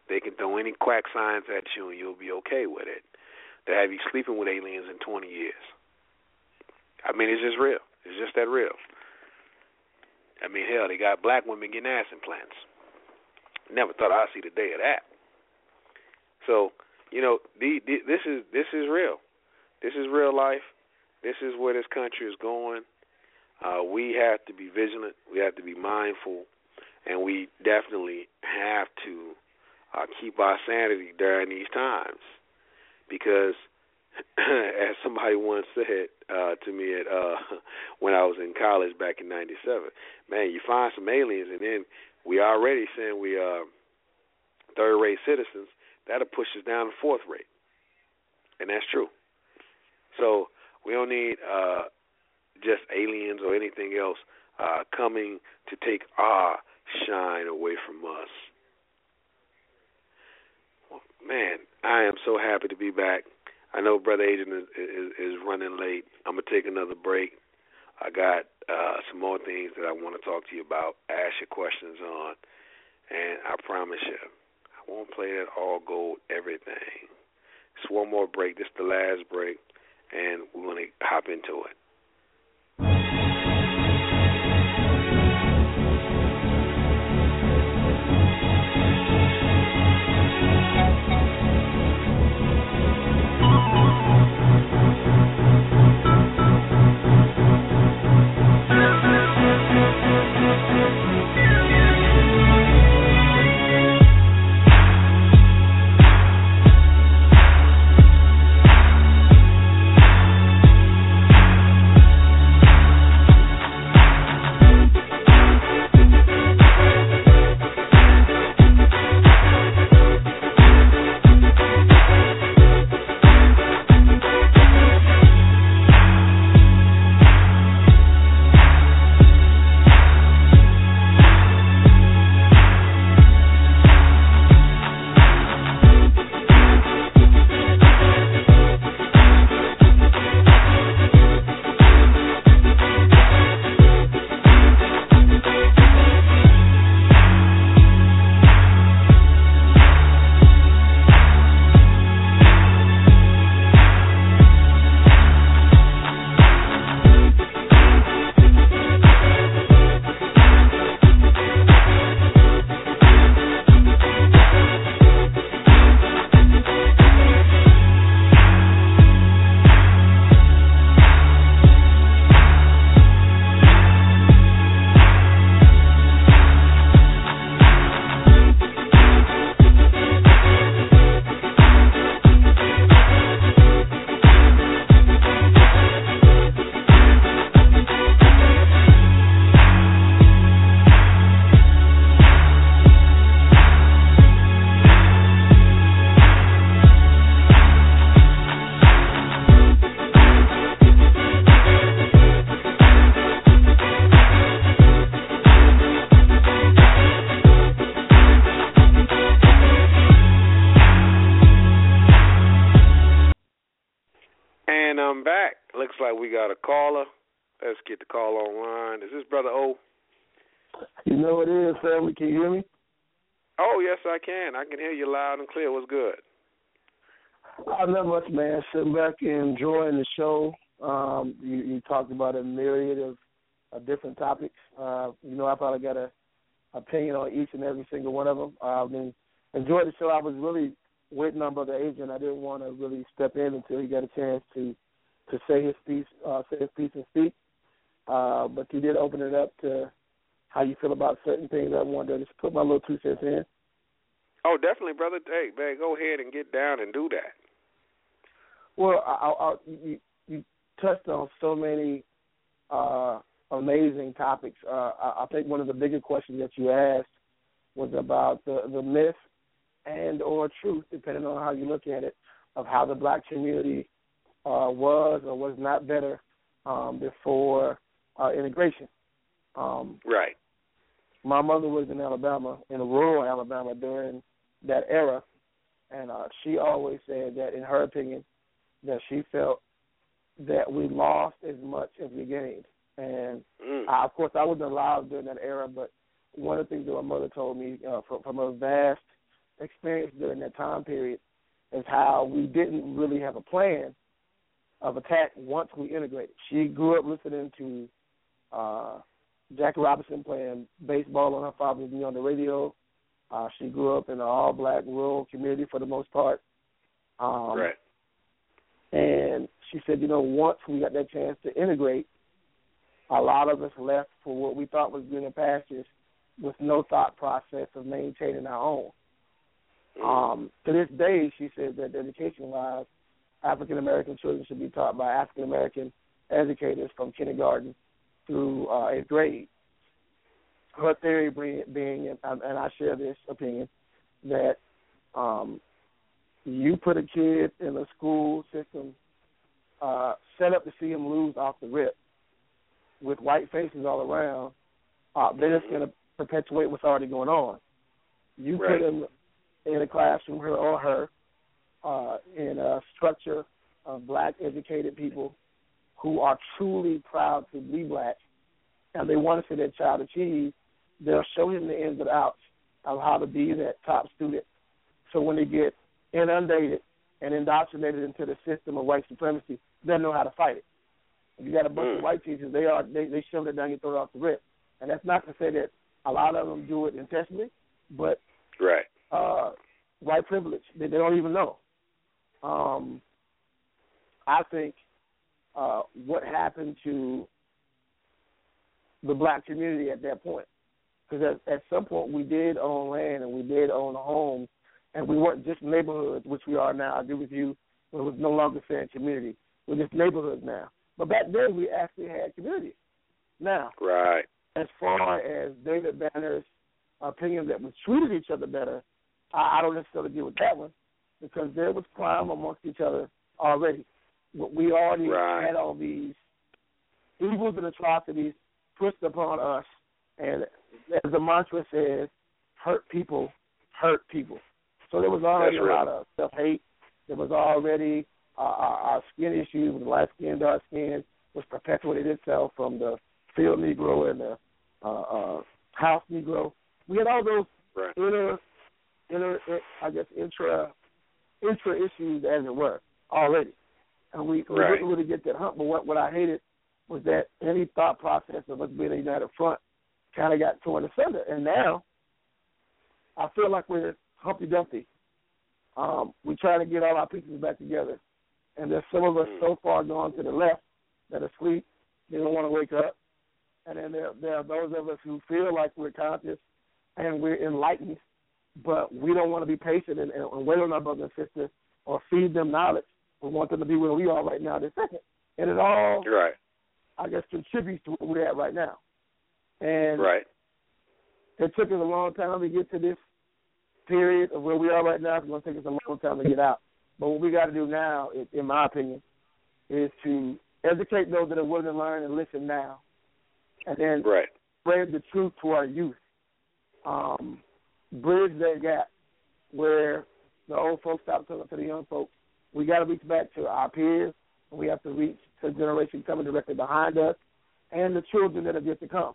Speaker 1: They can throw any quack science at you and you'll be okay with it. They have you sleeping with aliens in 20 years. I mean, it's just real. It's just that real. I mean, hell, they got black women getting ass implants. Never thought I'd see the day of that. So, you know, the, the, this is this is real. This is real life. This is where this country is going. Uh, we have to be vigilant. We have to be mindful, and we definitely have to uh, keep our sanity during these times, because as somebody once said uh, to me at uh, when I was in college back in '97, man, you find some aliens, and then we already saying we are third-rate citizens. That'll push us down to fourth rate, and that's true. So we don't need uh, just aliens or anything else uh, coming to take our shine away from us. Man, I am so happy to be back. I know Brother Adrian is, is, is running late. I'm gonna take another break. I got uh, some more things that I want to talk to you about, ask your questions on, and I promise you, I won't play that all gold everything. It's one more break. This is the last break, and we're gonna hop into it. I can I can hear you loud and clear. What's good?
Speaker 3: Uh, not much, man. Sitting back and enjoying the show. Um, you, you talked about a myriad of, of different topics. Uh, you know, I probably got a opinion on each and every single one of them. Uh, I mean, enjoyed the show. I was really waiting on Brother Adrian. I didn't want to really step in until he got a chance to to say his piece, uh, say his piece and speak. Uh, but you did open it up to how you feel about certain things. I wanted to just put my little two cents in.
Speaker 1: Oh, definitely, brother. Hey, man, go ahead and get down and do that.
Speaker 3: Well, I, I, I, you, you touched on so many uh, amazing topics. Uh, I, I think one of the bigger questions that you asked was about the the myth and or truth, depending on how you look at it, of how the black community uh, was or was not better um, before uh, integration. Um,
Speaker 1: right.
Speaker 3: My mother was in Alabama, in rural Alabama during that era, and uh, she always said that, in her opinion, that she felt that we lost as much as we gained. And
Speaker 1: mm.
Speaker 3: I, of course, I wasn't alive during that era, but one of the things that my mother told me uh, from, from her vast experience during that time period is how we didn't really have a plan of attack once we integrated. She grew up listening to uh, Jackie Robinson playing baseball on her father's knee on the radio. Uh, she grew up in an all-black rural community for the most part. Um,
Speaker 1: right.
Speaker 3: And she said, you know, once we got that chance to integrate, a lot of us left for what we thought was greener pastures with no thought process of maintaining our own. Um, to this day, she says that education-wise, African American children should be taught by African American educators from kindergarten through uh, eighth grade. Her theory being, and I share this opinion, that um, you put a kid in a school system uh, set up to see him lose off the rip with white faces all around, uh, they're just going to perpetuate what's already going on. You
Speaker 1: right.
Speaker 3: put him in a classroom, her or her, uh, in a structure of black educated people who are truly proud to be black and they want to see their child achieve, they'll show him the ins and outs of how to be that top student. So when they get inundated and indoctrinated into the system of white supremacy, they'll know how to fight it. If you got a bunch
Speaker 1: mm.
Speaker 3: of white teachers, they are they, they shove it down your throat off the rip. And that's not to say that a lot of them do it intentionally, but
Speaker 1: right.
Speaker 3: uh, white privilege they, they don't even know. Um, I think uh, what happened to the black community at that point, because at, at some point we did own land and we did own a home, and we weren't just neighborhoods, which we are now. I agree with you. It was no longer saying community. We're just neighborhoods now. But back then we actually had community. Now,
Speaker 1: right.
Speaker 3: As far as David Banner's opinion that we treated each other better, I, I don't necessarily agree with that one because there was crime amongst each other already. We already
Speaker 1: right.
Speaker 3: had all these evils and atrocities pushed upon us, and as the mantra says, hurt people hurt people. So there was already
Speaker 1: That's
Speaker 3: a
Speaker 1: right.
Speaker 3: lot of self hate. There was already uh, our, our skin issues with light skin, dark skin, which perpetuated itself from the field Negro and the uh, uh, house Negro. We had all those
Speaker 1: right.
Speaker 3: inner, inner, I guess, intra, intra issues, as it were, already, and we, we
Speaker 1: right.
Speaker 3: didn't really get that hump. But what what I hated was that any thought process of us being a united front kind of got torn asunder, and now I feel like we're Humpty Dumpty. Um, we try to get all our pieces back together, and there's some of us so far gone to the left that are asleep. They don't want to wake up, and then there, there are those of us who feel like we're conscious and we're enlightened, but we don't want to be patient and, and wait on our brother and sister or feed them knowledge. We want them to be where we are right now this second, and it all,
Speaker 1: right.
Speaker 3: I guess, contributes to where we're at right now. And
Speaker 1: right.
Speaker 3: it took us a long time to get to this period of where we are right now. It's going to take us a long time to get out. But what we got to do now, in my opinion, is to educate those that are willing to learn and listen now, and then
Speaker 1: right.
Speaker 3: spread the truth to our youth. Um, bridge that gap where the old folks stop talking to the young folks. We got to reach back to our peers. And we have to reach to the generation coming directly behind us and the children that are yet to come,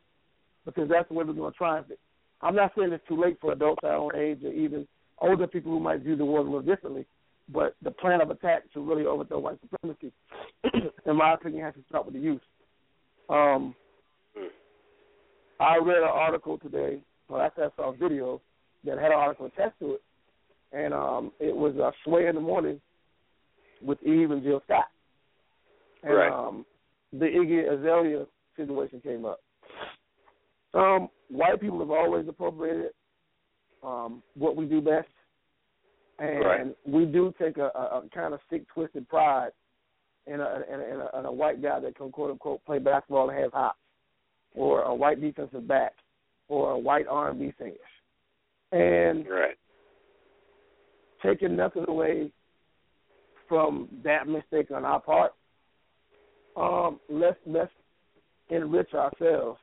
Speaker 3: because that's the way we're going to triumph it. I'm not saying it's too late for adults our own age or even older people who might view the world a little differently, but the plan of attack to really overthrow white supremacy, in my opinion, has to start with the youth. Um,
Speaker 1: Hmm.
Speaker 3: I read an article today, well, after I saw a video that had an article attached to it, and um, it was uh, Sway in the Morning with Eve and Jill Scott. And
Speaker 1: Right.
Speaker 3: um, the Iggy Azalea situation came up. Um, white people have always appropriated um, what we do best, and
Speaker 1: Right.
Speaker 3: we do take a, a, a kind of sick, twisted pride in a, in, a, in, a, in a white guy that can quote unquote play basketball and have hops, or a white defensive back, or a white R and B singer, and
Speaker 1: Right.
Speaker 3: taking nothing away from that mistake on our part. Um, let's let's enrich ourselves.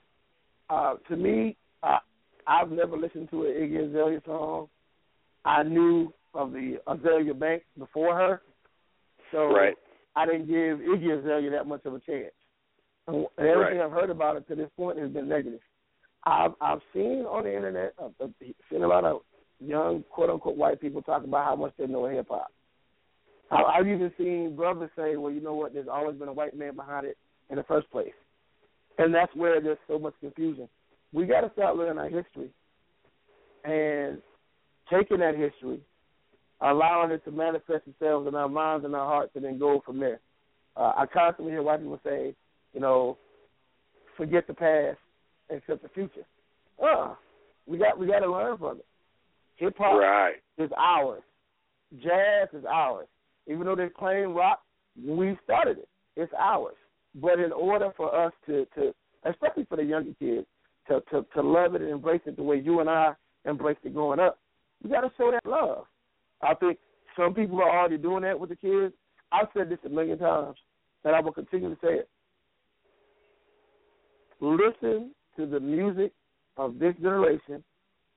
Speaker 3: Uh, to me, I, I've never listened to an Iggy Azalea song. I knew of the Azealia Bank before her, so
Speaker 1: Right.
Speaker 3: I didn't give Iggy Azalea that much of a chance. And everything
Speaker 1: Right.
Speaker 3: I've heard about it to this point has been negative. I've I've seen on the internet, I've, I've seen a lot of young quote unquote white people talk about how much they know hip hop. I've even seen brothers say, "Well, you know what? There's always been a white man behind it in the first place," and that's where there's so much confusion. We got to start learning our history and taking that history, allowing it to manifest itself in our minds and our hearts, and then go from there. Uh, I constantly hear white people say, you know, forget the past, accept the future. Uh, we got we got to learn from it. Hip hop
Speaker 1: Right.
Speaker 3: is ours. Jazz is ours. Even though they claim rock, we started it. It's ours. But in order for us to, to especially for the younger kids, to, to, to love it and embrace it the way you and I embraced it growing up, we got to show that love. I think some people are already doing that with the kids. I've said this a million times, and I will continue to say it. Listen to the music of this generation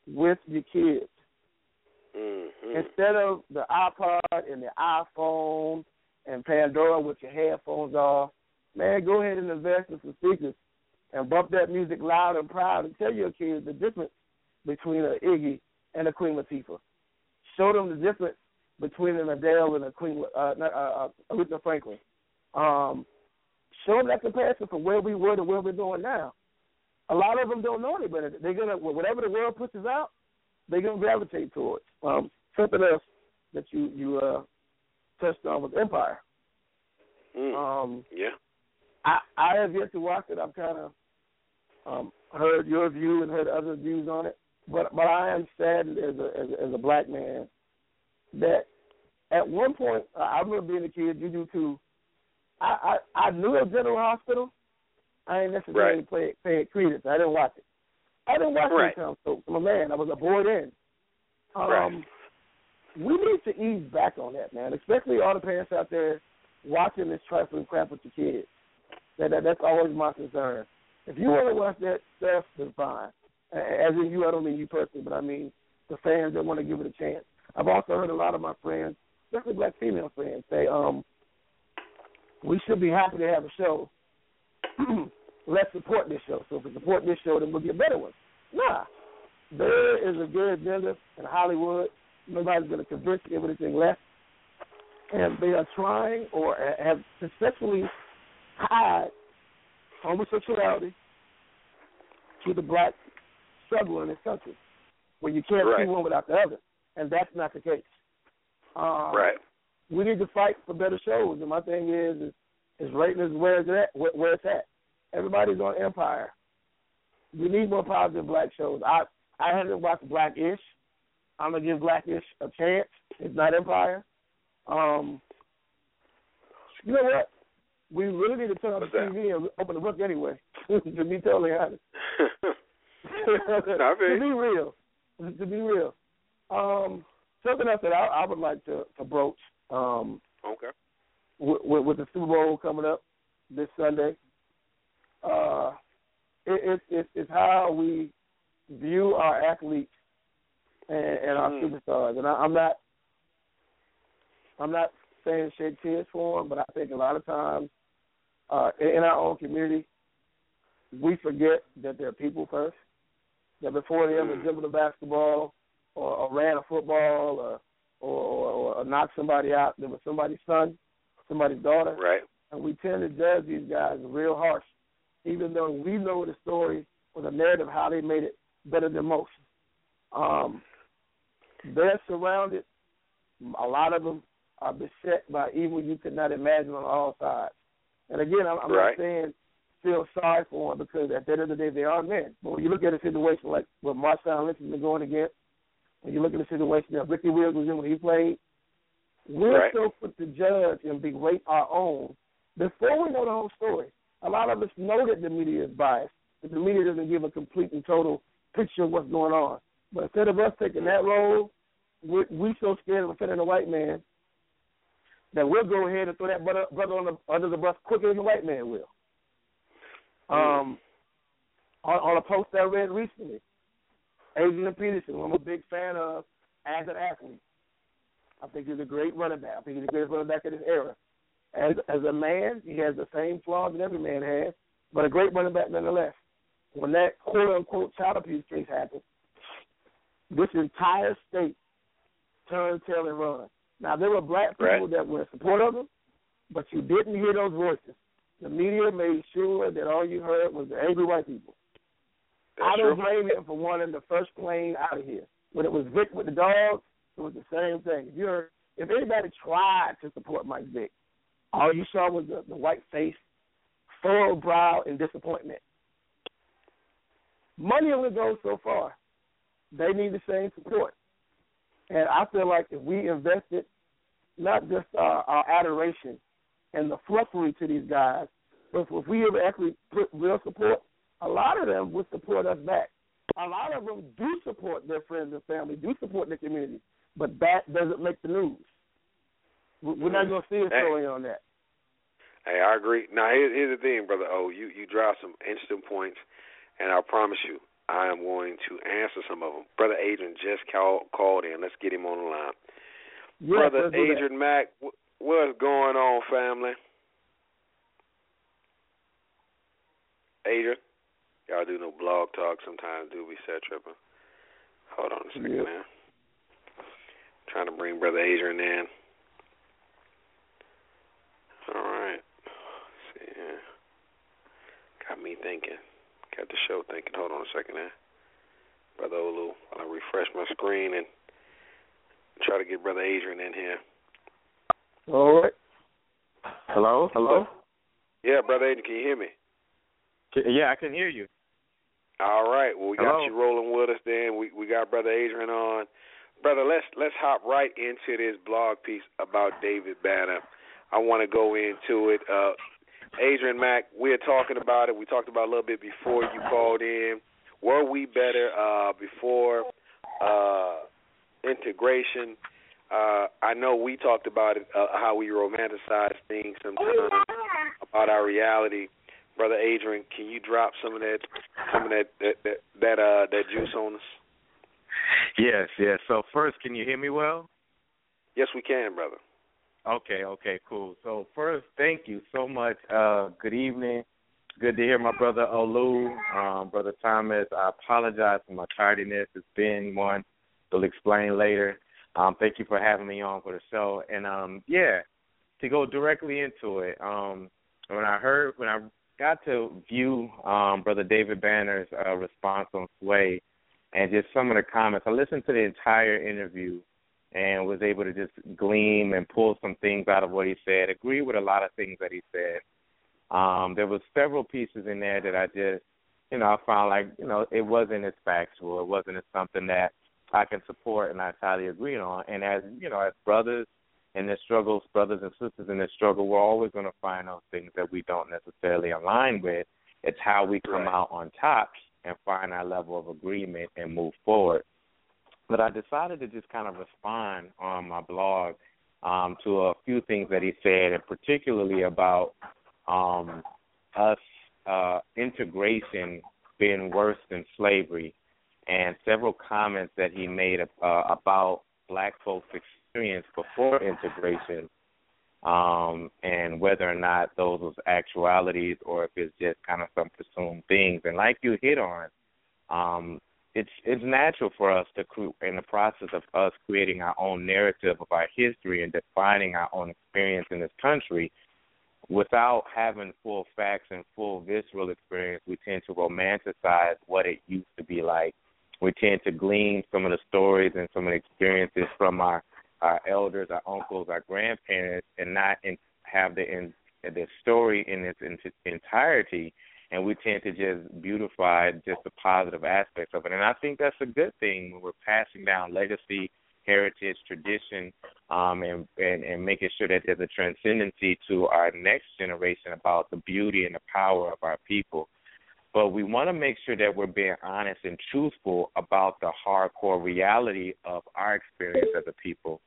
Speaker 3: with your kids
Speaker 1: Mm-hmm.
Speaker 3: instead of the iPod and the iPhone and Pandora with your headphones off, man, go ahead and invest in some speakers and bump that music loud and proud and tell your kids the difference between an Iggy and a Queen Latifah. Show them the difference between an Adele and a Queen uh, uh, uh, Aretha Franklin. Um, show them that comparison from where we were to where we're going now. A lot of them don't know any better. They're gonna whatever the world pushes out, they're gonna gravitate towards. Um, something else that you you uh, touched on was Empire.
Speaker 1: Mm.
Speaker 3: Um,
Speaker 1: yeah.
Speaker 3: I I have yet to watch it. I've kind of um, heard your view and heard other views on it, but but I am saddened as a as a, as a black man that at one point I remember being a kid. You do too. I I, I knew of General Hospital. I ain't necessarily
Speaker 1: Right.
Speaker 3: pay pay it credence. I didn't watch it. I didn't watch
Speaker 1: Right.
Speaker 3: it I'm a man. I was a bored in. Um,
Speaker 1: Right.
Speaker 3: We need to ease back on that, man. Especially all the parents out there watching this trifling crap with your kids. That, that that's always my concern. If you want to watch that stuff, then fine. As in you, I don't mean you personally, but I mean the fans that want to give it a chance. I've also heard a lot of my friends, especially black female friends, say, um, we should be happy to have a show. Let's support this show. So if we support this show, then we'll get better ones. Nah. There is a good agenda in Hollywood. Nobody's going to convince you of anything less. And they are trying or have successfully tied homosexuality to the black struggle in this country, where you can't
Speaker 1: Right.
Speaker 3: see one without the other, and that's not the case. Uh,
Speaker 1: Right.
Speaker 3: We need to fight for better shows, and my thing is, is, is rating is where it's at. Where, where it's at. Everybody's on Empire. We need more positive black shows. I I haven't watched Blackish. I'm gonna give Blackish a chance. It's not Empire. Um, you know what? We really need to turn on the
Speaker 1: that?
Speaker 3: TV and open the book anyway. to be totally honest. To be real, to be real. Um, something else that I, I would like to, to broach um,
Speaker 1: okay.
Speaker 3: With, with, with the Super Bowl coming up this Sunday. Uh, it, it, it, it's how we view our athletes and, and our
Speaker 1: Mm.
Speaker 3: superstars. And I, I'm not, I'm not saying shed tears for them, but I think a lot of times uh, in, in our own community, we forget that they're people first. That before they ever
Speaker 1: Mm.
Speaker 3: dribbled a basketball or, or ran a football or or, or, or knock somebody out that was somebody's son, somebody's daughter.
Speaker 1: Right.
Speaker 3: And we tend to judge these guys real harsh, even though we know the story or the narrative how they made it better than most. Um, they're surrounded. A lot of them are beset by evil you could not imagine on all sides. And again, I'm, I'm
Speaker 1: right.
Speaker 3: not saying feel sorry for them because at the end of the day they are men. But when you look at a situation like what Marshawn Lynch has been going against, when you look at the situation that Ricky Williams was in when he played, we're
Speaker 1: right.
Speaker 3: so quick to judge and berate our own before we know the whole story. A lot of us know that the media is biased, that the media doesn't give a complete and total picture of what's going on. But instead of us taking that role, we're, we so scared of offending a white man that we'll go ahead and throw that brother, brother on the, under the bus quicker than the white man will. Um, on, on a post I read recently, Adrian Peterson, who I'm a big fan of as an athlete. I think he's a great running back. I think he's the greatest running back of this era. As as a man, he has the same flaws that every man has, but a great running back nonetheless. When that quote unquote child abuse case happened, this entire state turned tail and run. Now there were black people
Speaker 1: right.
Speaker 3: that were in support of him, but you didn't hear those voices. The media made sure that all you heard was the angry white people.
Speaker 1: That's
Speaker 3: I don't
Speaker 1: true.
Speaker 3: blame him for wanting the first plane out of here. When it was Vick with the dogs, it was the same thing. If you're if anybody tried to support Mike Vick, all you saw was the, the white face, furrowed brow, and disappointment. Money only goes so far. They need the same support. And I feel like if we invested not just our, our adoration and the fluffery to these guys, but if we ever actually put real support, a lot of them would support us back. A lot of them do support their friends and family, do support their community, but that doesn't make the news. We're not mm. going to see a story on that.
Speaker 1: Hey, I agree. Now, here's, here's the thing, brother. Oh, you you drop some interesting points, and I promise you, I am going to answer some of them. Brother Adrian just call, called in. Let's get him on the line.
Speaker 3: Yes,
Speaker 1: brother
Speaker 3: let's do that.
Speaker 1: Adrian Mack, what's going on, family? Adrian, y'all do no blog talk sometimes, do we? Set tripping. Hold on a second,
Speaker 3: Yep.
Speaker 1: man. Trying to bring brother Adrian in. All right. Let's see here. Got me thinking. Got the show thinking. Hold on a second there. Brother Olu, I'll refresh my screen and try to get Brother Adrian in here.
Speaker 3: All right.
Speaker 4: Hello, hello.
Speaker 1: Yeah, Brother Adrian, can you hear me?
Speaker 4: Yeah, I can hear you.
Speaker 1: All right. Well, we got
Speaker 4: Hello.
Speaker 1: you rolling with us. Then we we got Brother Adrian on. Brother, let's let's hop right into this blog piece about David Banner. I want to go into it. Uh, Adrian Mack, we're talking about it. We talked about it a little bit before you called in. Were we better uh, before uh, integration? Uh, I know we talked about it, uh, how we romanticize things sometimes about our reality. Brother Adrian, can you drop some of that, some of that that that, that uh that juice on us?
Speaker 4: Yes, yes. So first, can you hear me well?
Speaker 1: Yes, we can, brother.
Speaker 4: Okay, okay, cool. So first, thank you so much. Uh, good evening. Good to hear my brother Olu, um, brother Thomas. I apologize for my tardiness. It's been one. We'll explain later. Um, thank you for having me on for the show. And um, yeah, to go directly into it. Um, when I heard, when I got to view um, brother David Banner's uh, response on Sway, and just some of the comments, I listened to the entire interview and was able to just glean and pull some things out of what he said. Agree with a lot of things that he said. Um, there was several pieces in there that I just, you know, I found like, you know, it wasn't as factual. It wasn't as something that I can support and I totally agree on. And as you know, as brothers in their struggles, brothers and sisters in their struggle, we're always going to find those things that we don't necessarily align with. It's how we come
Speaker 1: Right.
Speaker 4: out on top and find our level of agreement and move forward. But I decided to just kind of respond on my blog um, to a few things that he said, and particularly about um, us uh, integration being worse than slavery, and several comments that he made uh, about black folks' experience before integration, um, and whether or not those was actualities or if it's just kind of some presumed things. And like you hit on, um, it's it's natural for us to cre- in the process of us creating our own narrative of our history and defining our own experience in this country without having full facts and full visceral experience we tend to romanticize what it used to be like we tend to glean some of the stories and some of the experiences from our our elders our uncles our grandparents and not in, have the in the story in its in, entirety and we tend to just beautify just the positive aspects of it. And I think that's a good thing when we're passing down legacy, heritage, tradition, um, and, and and making sure that there's a transcendency to our next generation about the beauty and the power of our people. But we want to make sure that we're being honest and truthful about the hardcore reality of our experience as a people,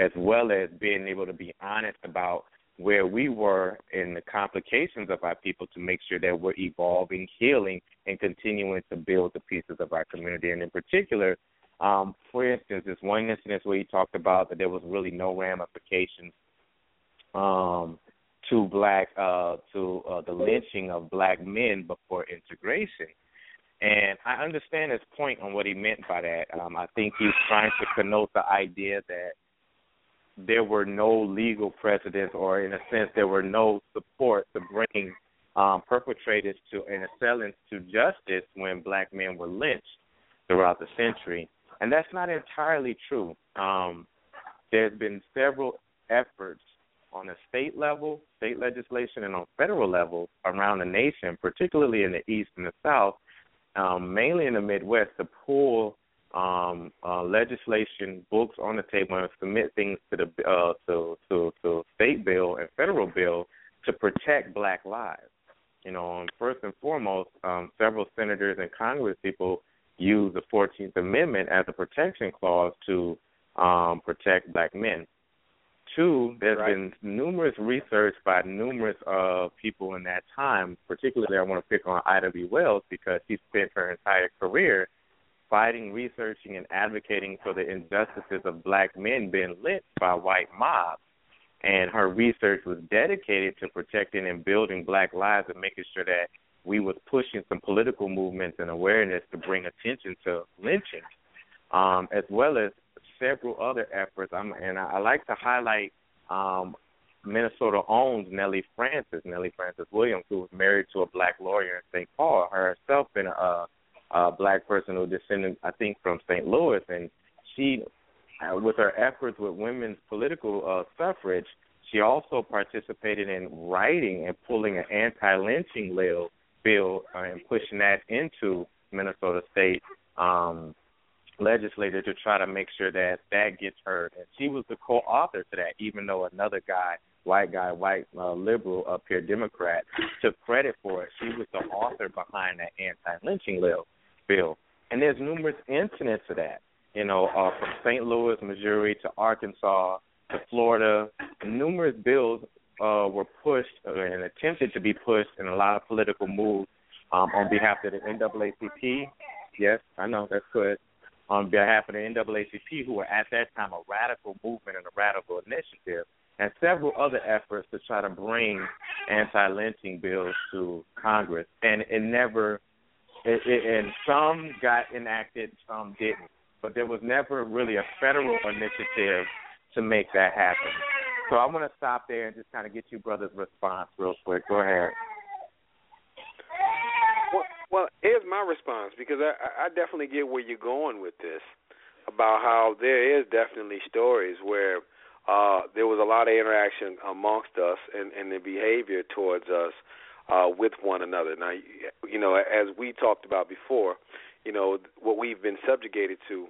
Speaker 4: as well as being able to be honest about where we were in the complications of our people to make sure that we're evolving, healing, and continuing to build the pieces of our community. And in particular, um, for instance, this one incident where he talked about that there was really no ramifications um, to black uh, to uh, the lynching of black men before integration. And I understand his point on what he meant by that. Um, I think he's trying to connote the idea that there were no legal precedents, or in a sense, there were no support to bring um, perpetrators to and assailants to justice when black men were lynched throughout the century. And that's not entirely true. Um, there's been several efforts on a state level, state legislation, and on federal level around the nation, particularly in the East and the South, um, mainly in the Midwest, to pull um, uh, legislation, books on the table, and submit things to the uh, to, to to state bill and federal bill to protect Black lives. You know, first and foremost, um, several senators and Congress people use the Fourteenth Amendment as a protection clause to um, protect Black men. Two, there's right. been numerous research by numerous uh, people in that time. Particularly, I want to pick on Ida B. Wells because she spent her entire career fighting, researching, and advocating for the injustices of black men being lynched by white mobs. And her research was dedicated to protecting and building black lives and making sure that we was pushing some political movements and awareness to bring attention to lynching, um, as well as several other efforts. I'm, and I, I like to highlight um, Minnesota owns Nellie Francis, Nellie Francis Williams, who was married to a black lawyer in St. Paul, herself been a, uh, black person who descended, I think, from St. Louis, and she, uh, with her efforts with women's political uh, suffrage, she also participated in writing and pulling an anti-lynching bill, bill uh, and pushing that into Minnesota State um, legislature to try to make sure that that gets heard. And she was the co-author to that, even though another guy white guy, white uh, liberal up here, Democrat, took credit for it. She was the author behind that anti-lynching bill bill. And there's numerous incidents of that. You know, uh, from St. Louis, Missouri to Arkansas to Florida, numerous bills uh, were pushed and attempted to be pushed in a lot of political moves um, on behalf of the NAACP. Yes, I know that's good. On behalf of the NAACP, who were at that time a radical movement and a radical initiative, and several other efforts to try to bring anti-lynching bills to Congress, and it never it, it, and some got enacted, some didn't. But there was never really a federal initiative to make that happen. So I'm going to stop there and just kind of get you brother's response real quick. Go ahead.
Speaker 1: Well, well here's my response because I, I definitely get where you're going with this about how there is definitely stories where uh, there was a lot of interaction amongst us and, and the behavior towards us uh, with one another. Now, you know, as we talked about before, you know, what we've been subjugated to,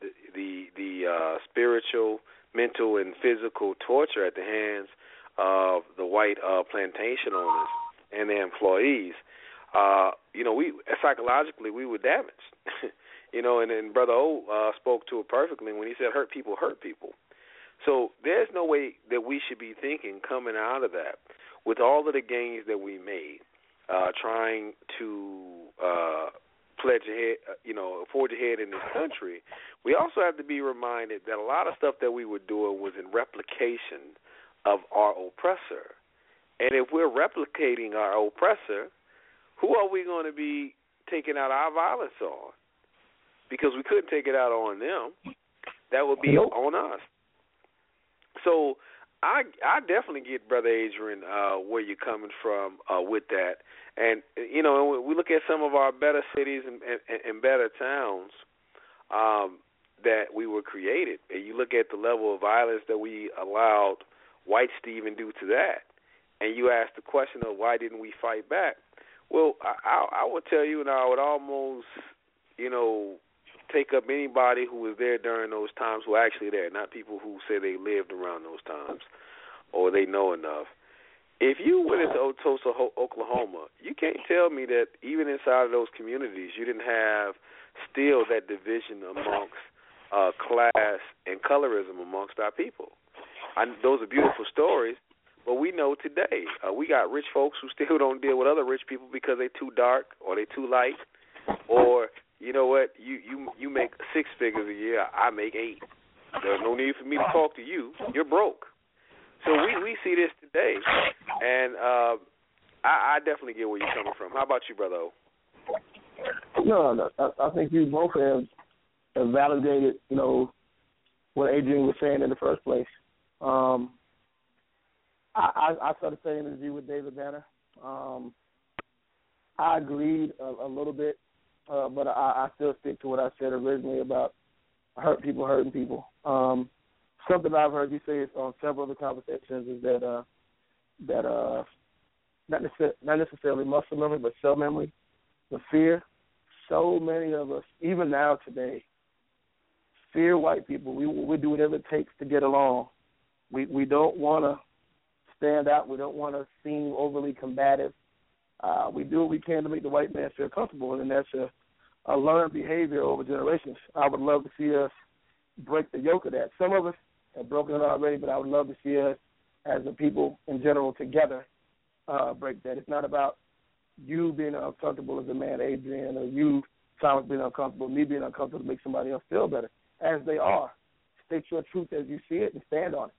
Speaker 1: the the, the uh, spiritual, mental, and physical torture at the hands of the white uh, plantation owners and their employees. Uh, you know, we psychologically we were damaged. you know, and, and Brother O uh, spoke to it perfectly when he said, "Hurt people hurt people." So there's no way that we should be thinking coming out of that with all of the gains that we made, uh, trying to uh, pledge ahead, uh, you know, forge ahead in this country, we also have to be reminded that a lot of stuff that we were doing was in replication of our oppressor. And if we're replicating our oppressor, who are we going to be taking out our violence on? because we couldn't take it out on them. That would be on us. So I I definitely get brother Adrian uh where you're coming from uh with that. And you know, we look at some of our better cities and and, and better towns um that we were created. And you look at the level of violence that we allowed white Stephen do to that. And you ask the question of why didn't we fight back? Well, I, I, I would tell you, and I would almost, you know, take up anybody who was there during those times who actually there, not people who say they lived around those times or they know enough. If you went into Tulsa, Oklahoma, you can't tell me that even inside of those communities, you didn't have still that division amongst uh, class and colorism amongst our people. I, those are beautiful stories, but we know today uh, we got rich folks who still don't deal with other rich people because they're too dark or they're too light, or you know what? You you you make six figures a year. I make eight. There's no need for me to talk to you. You're broke. So we we see this today, and uh, I, I definitely get where you're coming from. How about you, brother? O?
Speaker 3: No, no, I, I think you both have, have validated, you know, what Adrian was saying in the first place. Um, I, I, I saw the same interview with David Banner. Um, I agreed a, a little bit uh, but I, I still stick to what I said originally about hurt people hurting people. Um, something I've heard you say on several of the conversations is that uh, that uh, not, not necessarily muscle memory, but cell memory, the fear. So many of us, even now today, fear white people. We we do whatever it takes to get along. We we don't want to stand out. We don't want to seem overly combative. Uh, we do what we can to make the white man feel comfortable, and that's a, a learned behavior over generations. I would love to see us break the yoke of that. Some of us have broken it already, but I would love to see us as a people in general together uh, break that. It's not about you being uncomfortable as a man, Adrian, or you, Thomas, being uncomfortable, me being uncomfortable to make somebody else feel better, as they are. State your truth as you see it and stand on it.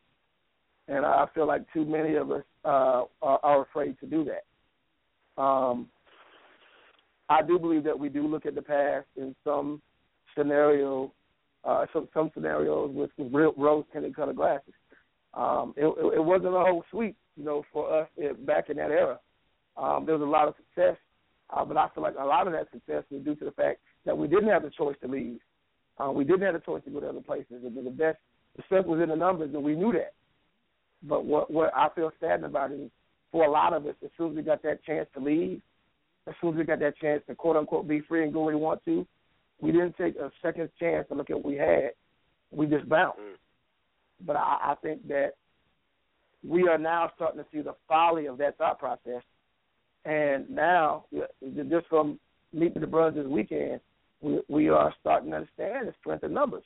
Speaker 3: And I feel like too many of us uh, are, are afraid to do that. Um, I do believe that we do look at the past in some scenario, uh, some some scenarios with, real rose tinted colored glasses. Um, it, it, wasn't a whole suite, you know, for us back in that era. Um, there was a lot of success, uh, but I feel like a lot of that success was due to the fact that we didn't have the choice to leave. Uh, we didn't have the choice to go to other places. And the best, the strength was in the numbers, and we knew that. But what what I feel saddened about is for a lot of us, as soon as we got that chance to leave, as soon as we got that chance to quote unquote be free and go where we want to, we didn't take a second chance to look at what we had. We just bounced. Mm. But I, I think that we are now starting to see the folly of that thought process. And now, just from meeting the brothers this weekend, we, we are starting to understand the strength of numbers,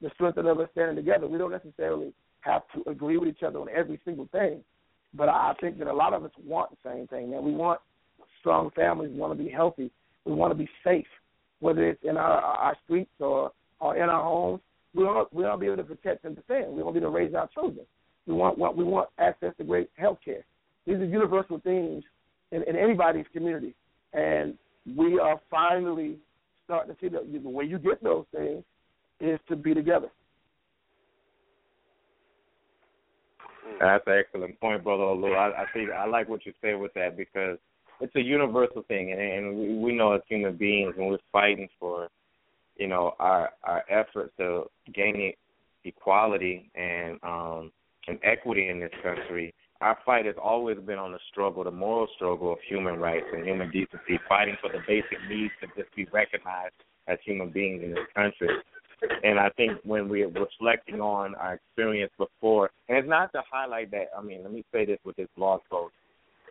Speaker 3: the strength of us standing together. We don't necessarily have to agree with each other on every single thing, but I think that a lot of us want the same thing, man. We want strong families. We want to be healthy. We want to be safe, whether it's in our our streets or or in our homes. We want we want to be able to protect and defend. We want to be able to raise our children. We want, want we want access to great health care. These are universal things in, in anybody's community, and we are finally starting to see that the way you get those things is to be together.
Speaker 4: That's an excellent point, brother Olu. I, I think I like what you said with that because it's a universal thing, and, and we, we know as human beings when we're fighting for, you know, our our efforts to gain equality and um and equity in this country. Our fight has always been on the struggle, the moral struggle of human rights and human decency, fighting for the basic needs to just be recognized as human beings in this country. And I think when we're reflecting on our experience before, and it's not to highlight that, I mean, let me say this with this blog post.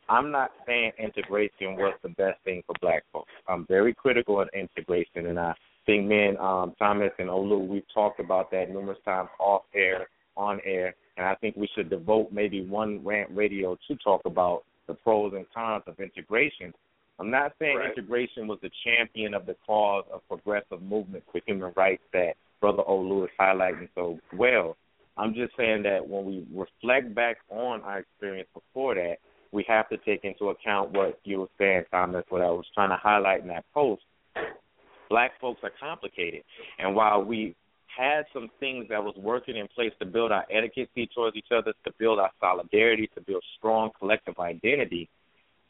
Speaker 4: I'm not saying integration was the best thing for black folks. I'm very critical of integration, and I think me and um, Thomas and Olu, we've talked about that numerous times off air, on air, and I think we should devote maybe one rant radio to talk about the pros and cons of integration I'm not saying right. integration was the champion of the cause of progressive movement for human rights that Brother Olu is highlighting so well. I'm just saying that when we reflect back on our experience before that, we have to take into account what you were saying, Thomas, what I was trying to highlight in that post. black folks are complicated. And while we had some things that was working in place to build our etiquette towards each other, to build our solidarity, to build strong collective identity,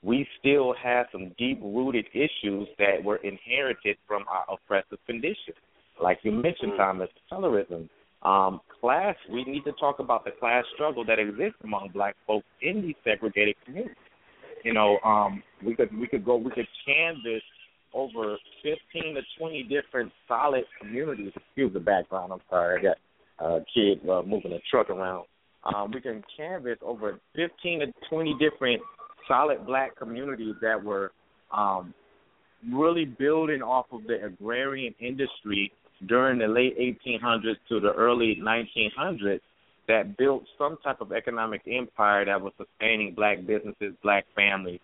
Speaker 4: we still have some deep rooted issues that were inherited from our oppressive condition. Like you mentioned, mm-hmm. Thomas, colorism, um, class. We need to talk about the class struggle that exists among black folks in these segregated communities. You know, um, we could we could go we could canvas over 15 to 20 different solid communities. Excuse the background. I'm sorry. I got a kid uh, moving a truck around. Um, we can canvas over 15 to 20 different solid black communities that were um, really building off of the agrarian industry during the late 1800s to the early 1900s that built some type of economic empire that was sustaining black businesses, black families.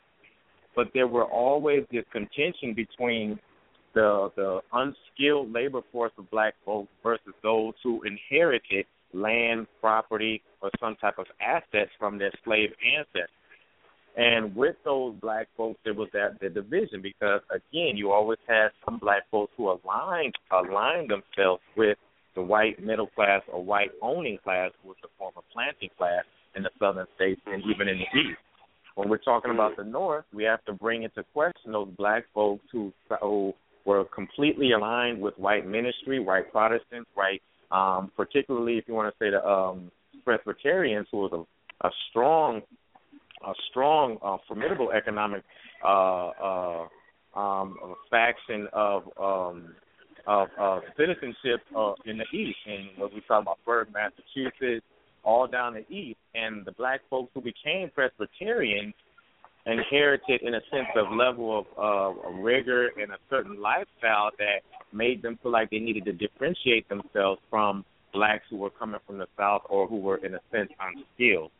Speaker 4: But there were always this contention between the the unskilled labor force of black folks versus those who inherited land, property, or some type of assets from their slave ancestors. And with those black folks, there was that the division because again, you always had some black folks who aligned aligned themselves with the white middle class or white owning class, which was the former planting class in the southern states and even in the east. When we're talking about the north, we have to bring into question those black folks who who were completely aligned with white ministry, white Protestants, white, um, particularly if you want to say the um, Presbyterians, who was a, a strong a strong, uh, formidable economic uh, uh, um, faction of um, of uh, citizenship uh, in the East, and what we talk about Burke, Massachusetts, all down the East, and the black folks who became Presbyterians inherited, in a sense, of level of uh, rigor and a certain lifestyle that made them feel like they needed to differentiate themselves from blacks who were coming from the South or who were, in a sense, unskilled.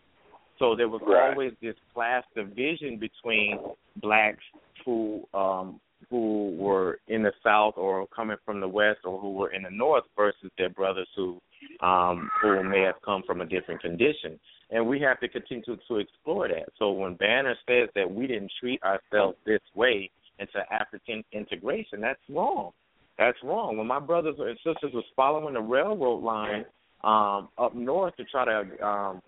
Speaker 4: So there was right. always this class division between blacks who um who were in the south or coming from the west or who were in the north versus their brothers who um who may have come from a different condition. And we have to continue to, to explore that. So when Banner says that we didn't treat ourselves this way into African integration, that's wrong. That's wrong. When my brothers and sisters was following the railroad line um up north to try to um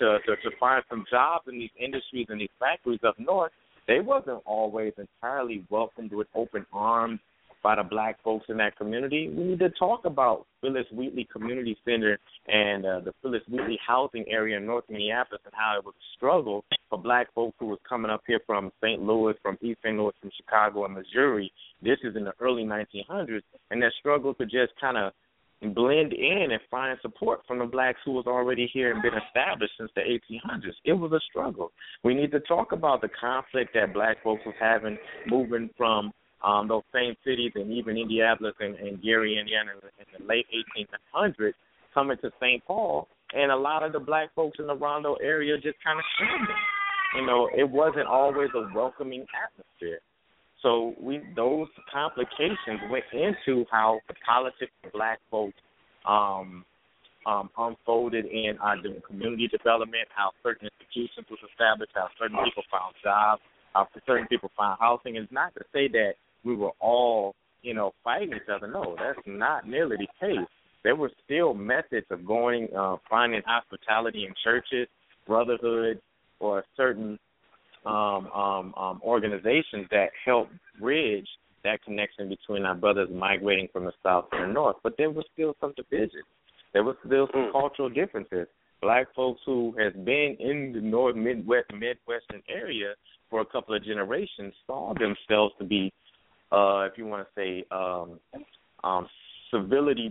Speaker 4: to, to to find some jobs in these industries and these factories up north, they wasn't always entirely welcomed with open arms by the black folks in that community. We need to talk about Phillis Wheatley Community Center and uh, the Phillis Wheatley housing area in North Minneapolis and how it was a struggle for black folks who was coming up here from St. Louis, from East St. Louis, from Chicago and Missouri. This is in the early 1900s, and that struggle to just kind of blend in and find support from the blacks who was already here and been established since the 1800s. It was a struggle. We need to talk about the conflict that black folks was having moving from um, those same cities and even Indianapolis and, and Gary, Indiana in the late 1800s coming to St. Paul. And a lot of the black folks in the Rondo area just kind of screaming. You know, it wasn't always a welcoming atmosphere. So we those complications went into how the politics of black folks um, um, unfolded in our community development, how certain institutions was established, how certain people found jobs, how certain people found housing. It's not to say that we were all, you know, fighting each other. No, that's not nearly the case. There were still methods of going, uh, finding hospitality in churches, brotherhood, or certain um, um, um, organizations that help bridge that connection between our brothers migrating from the south to the north. But there was still some division. There was still some mm. cultural differences. Black folks who has been in the north, midwest, midwestern area for a couple of generations saw themselves to be, uh, if you want to say, um, um, civility,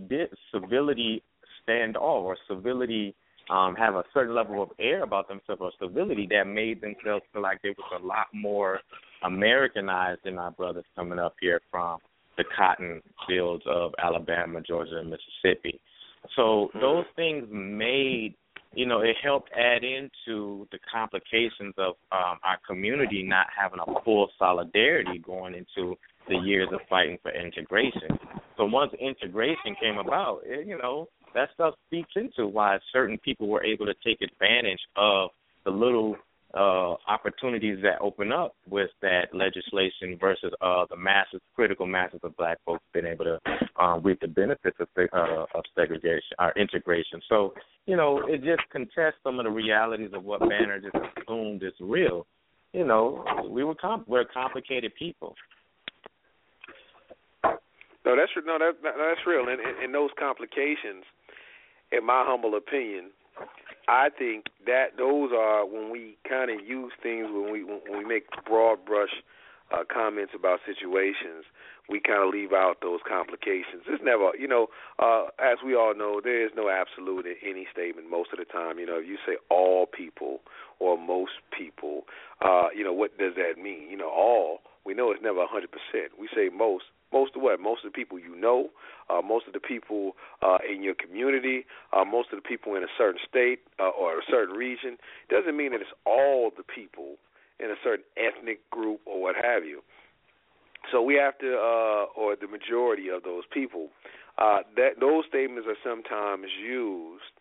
Speaker 4: civility standoff or civility um, have a certain level of air about themselves or civility that made themselves feel like they was a lot more Americanized than our brothers coming up here from the cotton fields of Alabama, Georgia, and Mississippi. So mm-hmm. those things made, you know, it helped add into the complications of um, our community not having a full solidarity going into the years of fighting for integration. So once integration came about, it, you know, that stuff speaks into why certain people were able to take advantage of the little uh, opportunities that open up with that legislation versus uh, the masses, critical masses of black folks being able to um, reap the benefits of, uh, of segregation or integration. So, you know, it just contests some of the realities of what Banner just assumed is real. You know, we were comp- we're complicated people.
Speaker 1: No, that's no, that, that's real, and, and those complications, in my humble opinion, I think that those are when we kind of use things when we when we make broad brush uh, comments about situations, we kind of leave out those complications. It's never, you know, uh, as we all know, there is no absolute in any statement most of the time. You know, if you say all people or most people, uh, you know, what does that mean? You know, all, we know it's never 100%. We say most, most of what? Most of the people you know, uh, most of the people uh, in your community, uh, most of the people in a certain state uh, or a certain region. Doesn't mean that it's all the people in a certain ethnic group or what have you. So we have to, uh, or the majority of those people, uh, that those statements are sometimes used,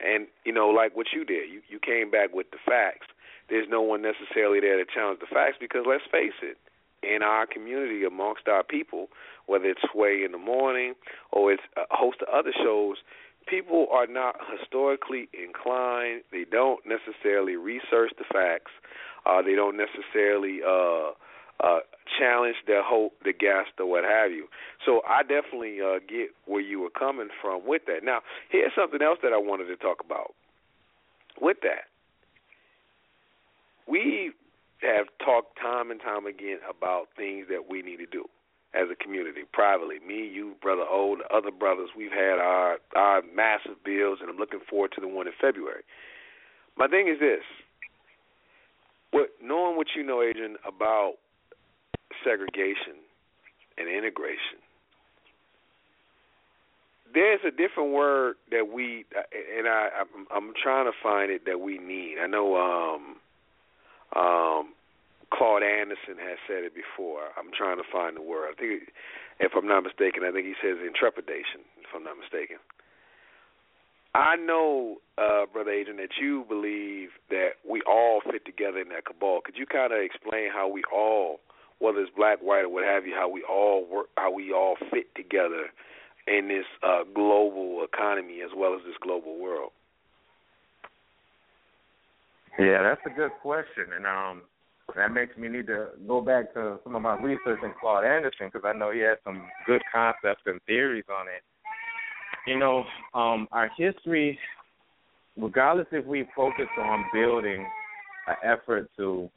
Speaker 1: and you know, like what you did, you you came back with the facts. There's no one necessarily there to challenge the facts because let's face it, in our community amongst our people, whether it's Sway in the morning or it's a host of other shows, people are not historically inclined. They don't necessarily research the facts. Uh, they don't necessarily uh, uh, challenge their hope, the guest, or what have you. So I definitely uh, get where you were coming from with that. Now, here's something else that I wanted to talk about. With that, we have talked time and time again about things that we need to do as a community, privately. Me, you, brother O, the other brothers, we've had our our massive bills, and I'm looking forward to the one in February. My thing is this: what knowing what you know, Adrian, about segregation and integration. There's a different word that we, and I, I'm, I'm trying to find it that we need. I know um, um, Claude Anderson has said it before. I'm trying to find the word. I think, if I'm not mistaken, I think he says intrepidation. If I'm not mistaken. I know, uh, Brother Adrian, that you believe that we all fit together in that cabal. Could you kind of explain how we all, whether it's black, white, or what have you, how we all work, how we all fit together in this uh, global economy as well as this global world?
Speaker 4: Yeah, that's a good question, and um, that makes me need to go back to some of my research in Claude Anderson because I know he had some good concepts and theories on it. You know, um, our history, regardless if we focus on building an effort to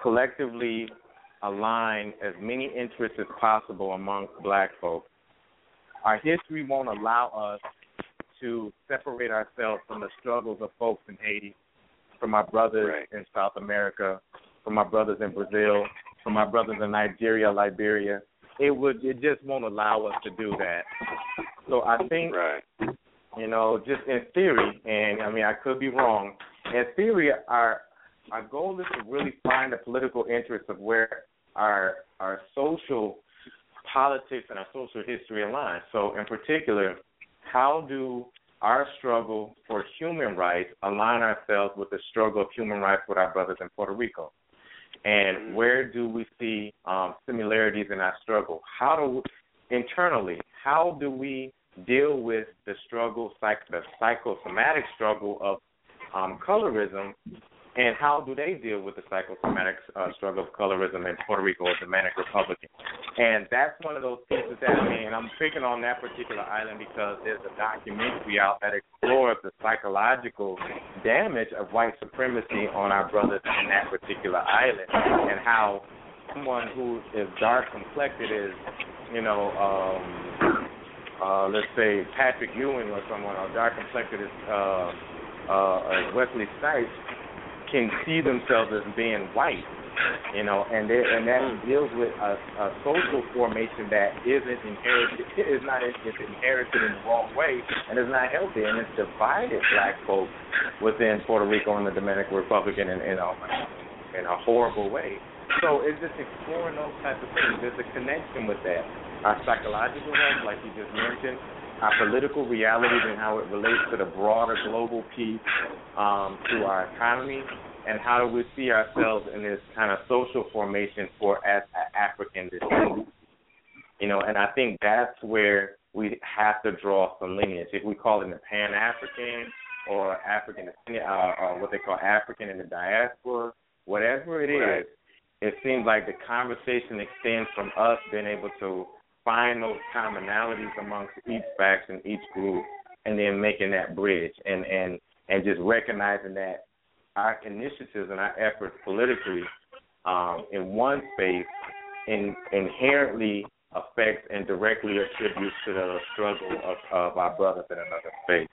Speaker 4: collectively align as many interests as possible amongst black folks, our history won't allow us to separate ourselves from the struggles of folks in Haiti, from my brothers right. in South America, from my brothers in Brazil, from my brothers in Nigeria, Liberia. It would it just won't allow us to do that. So I think
Speaker 1: right.
Speaker 4: you know, just in theory, and I mean I could be wrong. In theory, our our goal is to really find the political interest of where our our social politics and our social history align. So in particular, how do our struggle for human rights align ourselves with the struggle of human rights with our brothers in Puerto Rico? And mm-hmm. where do we see um, similarities in our struggle? How do we, internally, how do we deal with the struggle, psych, the psychosomatic struggle of um, colorism and how do they deal with the psychosomatic uh, struggle of colorism in Puerto Rico or Dominican Republic? And that's one of those pieces that I mean, I'm picking on that particular island because there's a documentary out that explores the psychological damage of white supremacy on our brothers in that particular island and how someone who is dark complected is, you know, um, uh, let's say Patrick Ewing or someone, or dark complected is uh, uh, Wesley Snipes can see themselves as being white, you know, and they, and that mm. deals with a, a social formation that isn't inherited, is not is inherited in the wrong way, and is not healthy, and it's divided black folks within Puerto Rico and the Dominican Republic in, in, a, in a horrible way. So it's just exploring those types of things. There's a connection with that. Our psychological health, like you just mentioned, our political realities and how it relates to the broader global peace, um, to our economy, and how do we see ourselves in this kind of social formation for as African descent. You know, and I think that's where we have to draw some lineage. If we call it the Pan African or African, uh, or what they call African in the diaspora, whatever it is, it seems like the conversation extends from us being able to find those commonalities amongst each faction, each group, and then making that bridge and and and just recognizing that our initiatives and our efforts politically um, in one space in, inherently affects and directly attributes to the struggle of, of our brothers in another space.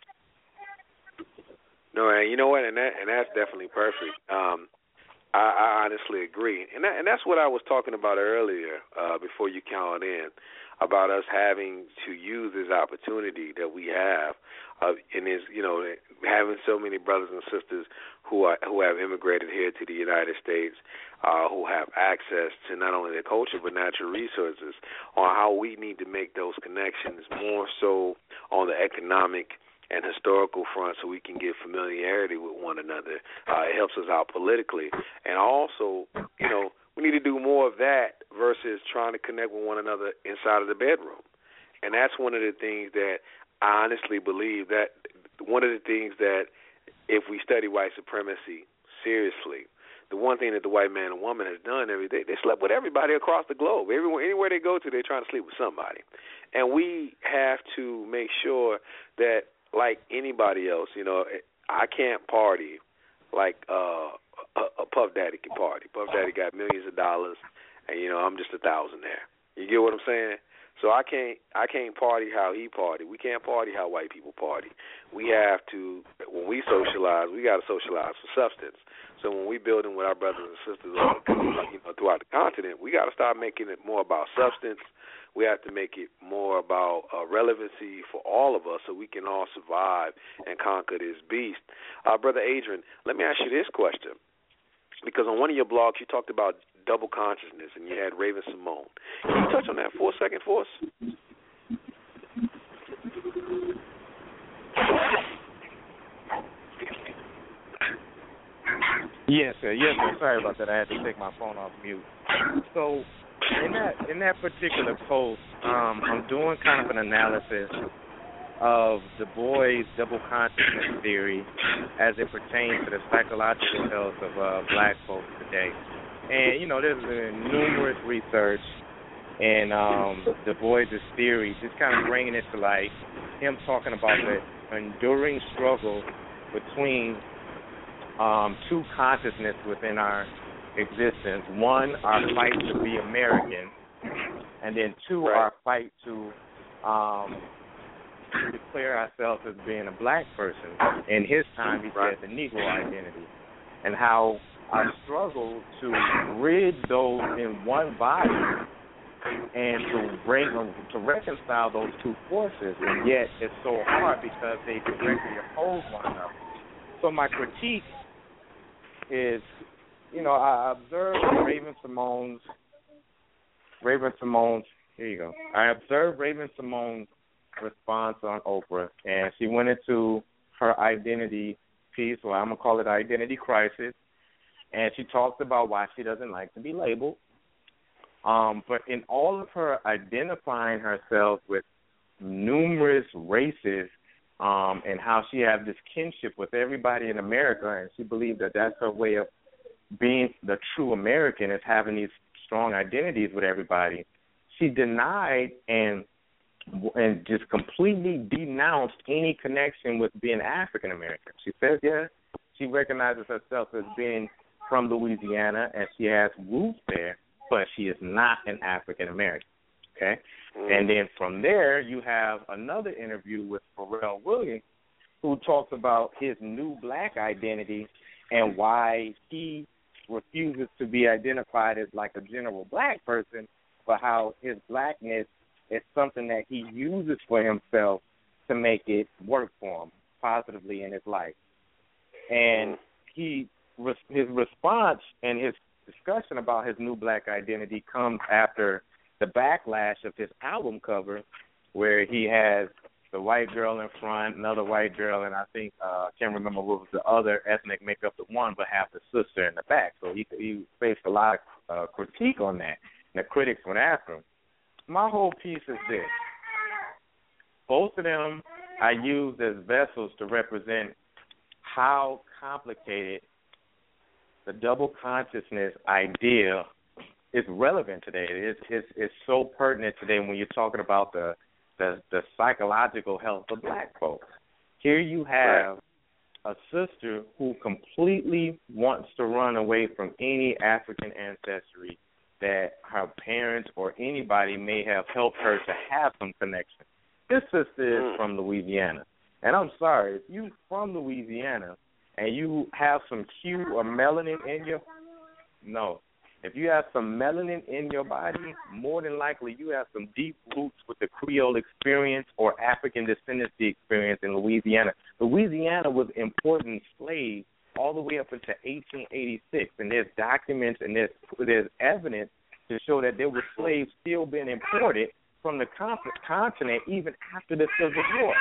Speaker 1: No, and you know what, and that and that's definitely perfect. Um, I, I honestly agree, and that, and that's what I was talking about earlier uh, before you counted in about us having to use this opportunity that we have, uh, and is you know having so many brothers and sisters who are who have immigrated here to the United States, uh, who have access to not only their culture but natural resources, on how we need to make those connections more so on the economic and historical front so we can get familiarity with one another. Uh, it helps us out politically. And also, you know, we need to do more of that versus trying to connect with one another inside of the bedroom. And that's one of the things that I honestly believe that one of the things that if we study white supremacy seriously, the one thing that the white man and woman has done every day, they slept with everybody across the globe. Everywhere anywhere they go to, they're trying to sleep with somebody. And we have to make sure that like anybody else, you know, I can't party like uh a, Puff Daddy can party. Puff Daddy got millions of dollars, and you know I'm just a thousandaire. You get what I'm saying? So I can't I can't party how he party. We can't party how white people party. We have to when we socialize, we got to socialize for substance. So when we building with our brothers and sisters, you know, throughout the continent, we got to start making it more about substance. We have to make it more about uh, relevancy for all of us, so we can all survive and conquer this beast. Uh, Brother Adrian, let me ask you this question because on one of your blogs you talked about double consciousness and you had Raven-Symoné. Can you touch on that for a second for us?
Speaker 4: Yes, sir. Yes, sir. Sorry about that. I had to take my phone off mute. So, in that in that particular post, um, I'm doing kind of an analysis of Du Bois' double consciousness theory as it pertains to the psychological health of uh, black folks today. And, you know, there's been numerous research in um, Du Bois' theory, just kind of bringing it to light, him talking about the enduring struggle between um, two consciousness within our existence. One, our fight to be American, and then two,
Speaker 1: right.
Speaker 4: our fight to um, declare ourselves as being a black person. In his time, he said the Negro identity, and how our struggle to rid those in one body and to bring to reconcile those two forces, and yet it's so hard because they directly oppose one another. So my critique is, you know, I observed Raven-Symoné's Raven-Symoné's. Here you go. I observed Raven-Symoné's response on Oprah, and she went into her identity piece, or I'm gonna call it identity crisis, and she talked about why she doesn't like to be labeled. Um, but in all of her identifying herself with numerous races, um, and how she has this kinship with everybody in America, and she believed that that's her way of being the true American is having these strong identities with everybody. She denied and and just completely denounced any connection with being African American. She says, yeah, she recognizes herself as being from Louisiana and she has roots there, but she is not an African American. Okay?
Speaker 1: Mm.
Speaker 4: And then from there, you have another interview with Pharrell Williams who talks about his new black identity and why he refuses to be identified as like a general black person, but how his blackness it's something that he uses for himself to make it work for him positively in his life. And he his response and his discussion about his new black identity comes after the backlash of his album cover where he has the white girl in front, another white girl, and I think uh, I can't remember what was the other ethnic makeup the one, but half the sister in the back. So he he faced a lot of uh, critique on that, and the critics went after him. My whole piece is this: both of them I used as vessels to represent how complicated the double consciousness idea is relevant today. It's it's it's so pertinent today when you're talking about the the the psychological health of black folks. Here you have a sister who completely wants to run away from any African ancestry that her parents or anybody may have helped her to have some connection. This sister is mm. from Louisiana. And I'm sorry, if you from Louisiana and you have some hue or melanin in your no, if you have some melanin in your body, more than likely you have some deep roots with the Creole experience or African descendancy experience in Louisiana. Louisiana was importing slaves all the way up into 1886, and there's documents and there's there's evidence to show that there were slaves still being imported from the continent even after the Civil War.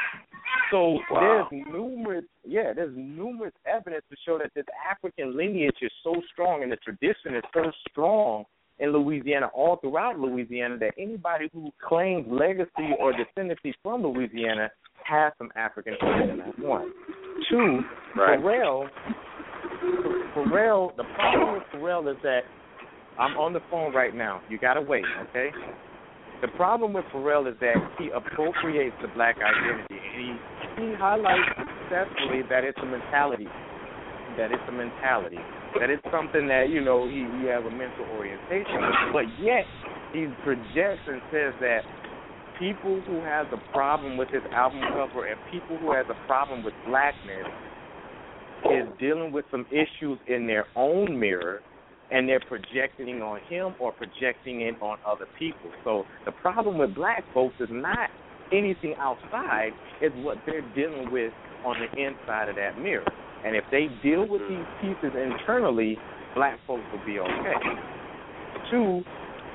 Speaker 4: So wow. there's numerous, yeah, there's numerous evidence to show that this African lineage is so strong and the tradition is so strong in Louisiana, all throughout Louisiana, that anybody who claims legacy or descendancy from Louisiana has some African origin. That's one. Two, right. Pharrell, Pharrell, the problem with Pharrell is that I'm on the phone right now. You gotta wait, okay? The problem with Pharrell is that he appropriates the black identity and he he highlights successfully that it's a mentality. That it's a mentality. That it's something that, you know, he, he has a mental orientation. But yet he projects and says that people who has a problem with his album cover and people who has a problem with blackness is dealing with some issues in their own mirror and they're projecting on him or projecting it on other people. So the problem with black folks is not anything outside, it's what they're dealing with on the inside of that mirror. And if they deal with these mm-hmm. pieces internally, black folks will be okay. Two,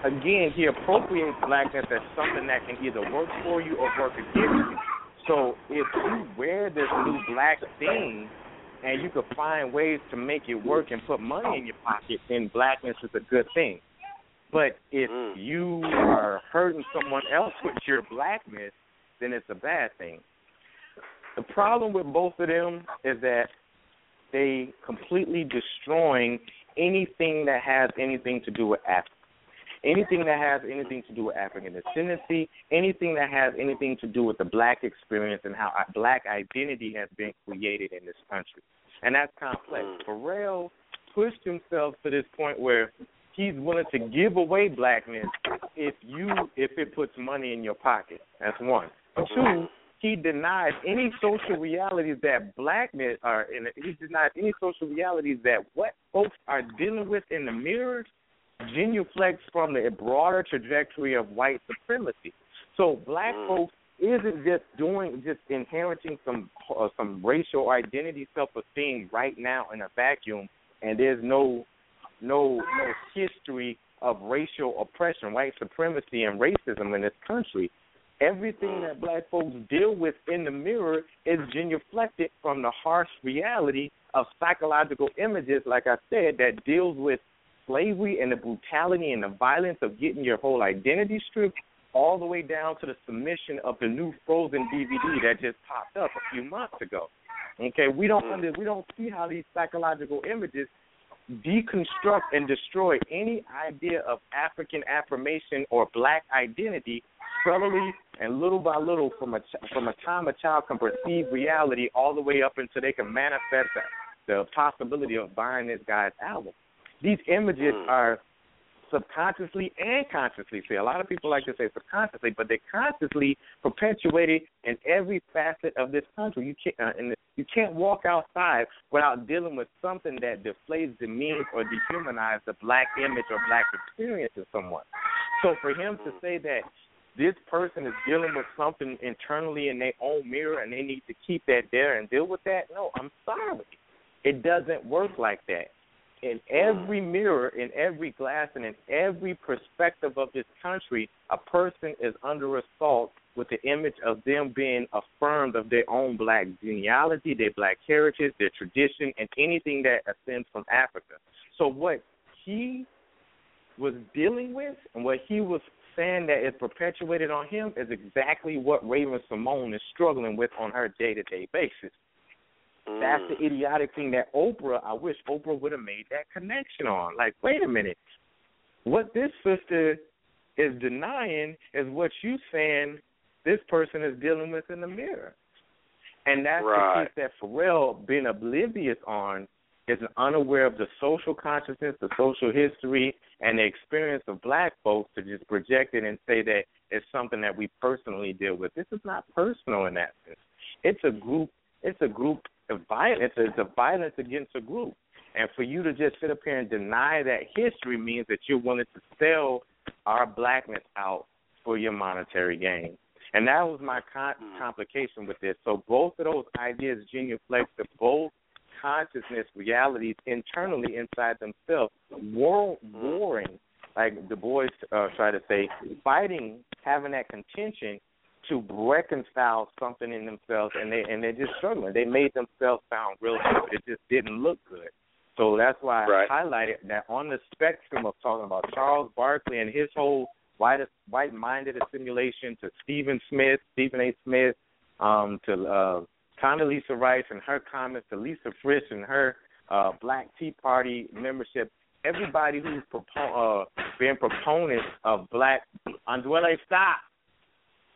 Speaker 4: again, he appropriates blackness as something that can either work for you or work against you. So if you wear this new black thing and you could find ways to make it work and put money in your pocket, then blackness is a good thing. But if mm. you are hurting someone else with your blackness, then it's a bad thing. The problem with both of them is that they completely destroying anything that has anything to do with Africa. Anything that has anything to do with African descendancy, anything that has anything to do with the black experience and how black identity has been created in this country. And that's complex. Mm. Pharrell pushed himself to this point where he's willing to give away blackness if you if it puts money in your pocket. That's one. Two, he denies any social realities that blackness are in. He denies any social realities that what folks are dealing with in the mirror genuflects from the broader trajectory of white supremacy. So black mm. folks isn't just doing just inheriting some uh, some racial identity self esteem right now in a vacuum and there's no no no history of racial oppression, white supremacy and racism in this country. Everything that black folks deal with in the mirror is genuflected from the harsh reality of psychological images, like I said, that deals with slavery and the brutality and the violence of getting your whole identity stripped all the way down to the submission of the new Frozen DVD that just popped up a few months ago. Okay, we don't under, we don't see how these psychological images deconstruct and destroy any idea of African affirmation or black identity subtly and little by little from a from a time a child can perceive reality all the way up until they can manifest the, the possibility of buying this guy's album. These images mm. are subconsciously and consciously. See, a lot of people like to say subconsciously, but they're consciously perpetuated in every facet of this country. You can't, uh, and you can't walk outside without dealing with something that deflates, demeans, or dehumanizes the black image or black experience of someone. So for him to say that this person is dealing with something internally in their own mirror and they need to keep that there and deal with that, no, I'm sorry. It doesn't work like that in every mirror, in every glass, and in every perspective of this country, a person is under assault with the image of them being affirmed of their own black genealogy, their black heritage, their tradition, and anything that ascends from Africa. So what he was dealing with and what he was saying that is perpetuated on him is exactly what Raven Simone is struggling with on her day to day basis. Mm. That's the idiotic thing that Oprah, I wish Oprah would have made that connection on. Like, wait a minute. What this sister is denying is what you saying this person is dealing with in the mirror. And that's
Speaker 1: right.
Speaker 4: the piece that Pharrell being oblivious on is unaware of the social consciousness, the social history, and the experience of black folks to just project it and say that it's something that we personally deal with. This is not personal in that sense. It's a group. It's a group violence. It's a violence against a group. And for you to just sit up here and deny that history means that you're willing to sell our blackness out for your monetary gain. And that was my con- hmm. complication with this. So both of those ideas genuflect to both consciousness realities internally inside themselves, war- hmm. warring, like the boys uh, try to say, fighting, having that contention to reconcile something in themselves, and they and they're just struggling. They made themselves sound real good. It just didn't look good. So that's why
Speaker 1: right.
Speaker 4: I highlighted that on the spectrum of talking about Charles Barkley and his whole white white minded assimilation to Stephen Smith, Stephen A. Smith, um, to uh Condoleezza Rice and her comments, to Lisa Fritsch and her uh Black Tea Party membership, everybody who's propo- uh being proponents of black Andwele stop.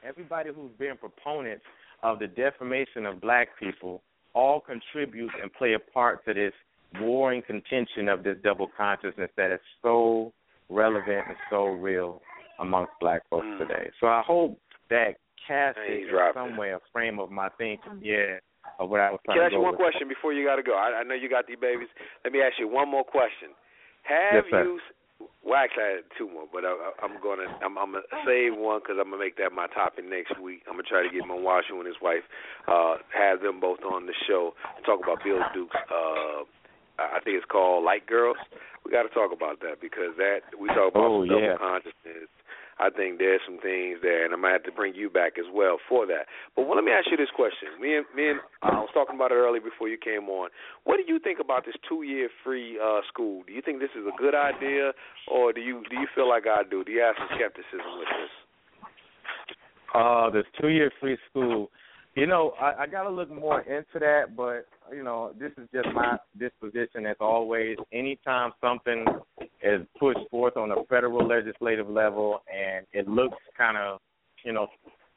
Speaker 4: Everybody who's being proponents of the defamation of black people all contribute and play a part to this warring contention of this double consciousness that is so relevant and so real amongst black folks mm. today. So I hope that casts in some way a frame of my thinking, yeah, of what I was trying
Speaker 1: Can I ask
Speaker 4: you
Speaker 1: one
Speaker 4: with.
Speaker 1: question before you got to go? I, I know you got these babies. Let me ask you one more question. Have
Speaker 4: yes,
Speaker 1: you? Well, actually, I had two more, but I, I'm gonna I'm, I'm gonna save one because I'm gonna make that my topic next week. I'm gonna try to get Mwashu and his wife, uh, have them both on the show to talk about Bill Duke's uh, I think it's called Light Girls. We got to talk about that because that we talk about
Speaker 4: oh,
Speaker 1: double
Speaker 4: yeah.
Speaker 1: consciousness. I think there's some things there, and I might have to bring you back as well for that. But well, let me ask you this question. Me and me and I was talking about it earlier before you came on. What do you think about this two-year free uh, school? Do you think this is a good idea, or do you do you feel like I do? Do you have some skepticism with this?
Speaker 4: Uh, this two-year free school. You know, I, I got to look more into that, but you know, this is just my disposition as always. Anytime something is pushed forth on a federal legislative level and it looks kind of, you know,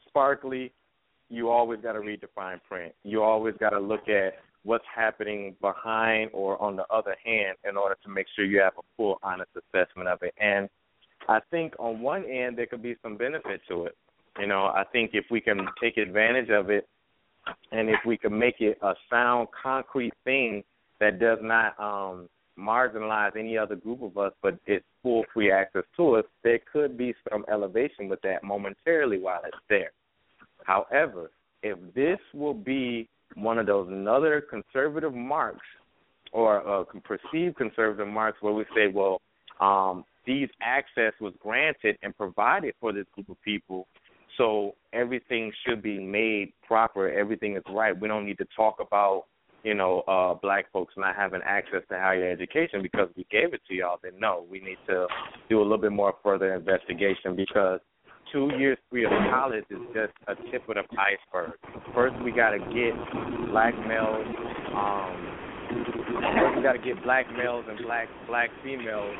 Speaker 4: sparkly, you always got to read the fine print. You always got to look at what's happening behind or on the other hand in order to make sure you have a full, honest assessment of it. And I think on one end there could be some benefit to it. You know, I think if we can take advantage of it, and if we can make it a sound, concrete thing that does not um, marginalize any other group of us, but it's full free access to us, there could be some elevation with that momentarily while it's there. However, if this will be one of those another conservative marks or uh, perceived conservative marks where we say, well, um, these access was granted and provided for this group of people, so everything should be made proper. Everything is right. We don't need to talk about, you know, uh black folks not having access to higher education because we gave it to y'all. Then no, we need to do a little bit more further investigation because two years free of college is just a tip of the iceberg. First we gotta get black males um first we gotta get black males and black black females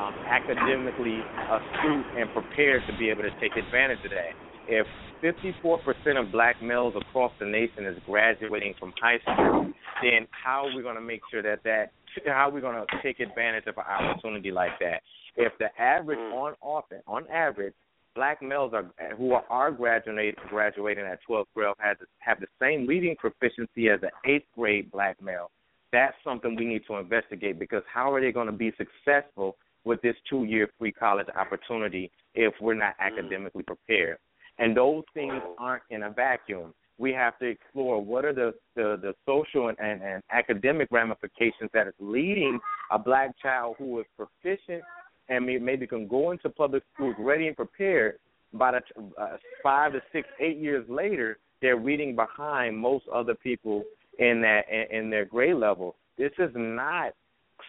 Speaker 4: um, academically astute and prepared to be able to take advantage of that if 54% of black males across the nation is graduating from high school, then how are we going to make sure that that how are we going to take advantage of an opportunity like that? If the average
Speaker 1: mm.
Speaker 4: on often on average black males are who are, are graduating graduating at 12th grade have the, have the same reading proficiency as an eighth grade black male. That's something we need to investigate because how are they going to be successful with this two year free college opportunity if we're not mm. academically prepared? And those things aren't in a vacuum. We have to explore what are the, the, the social and, and, and academic ramifications that is leading a black child who is proficient and maybe can go into public schools ready and prepared by the uh, five to six, eight years later, they're reading behind most other people in that in, in their grade level. This is not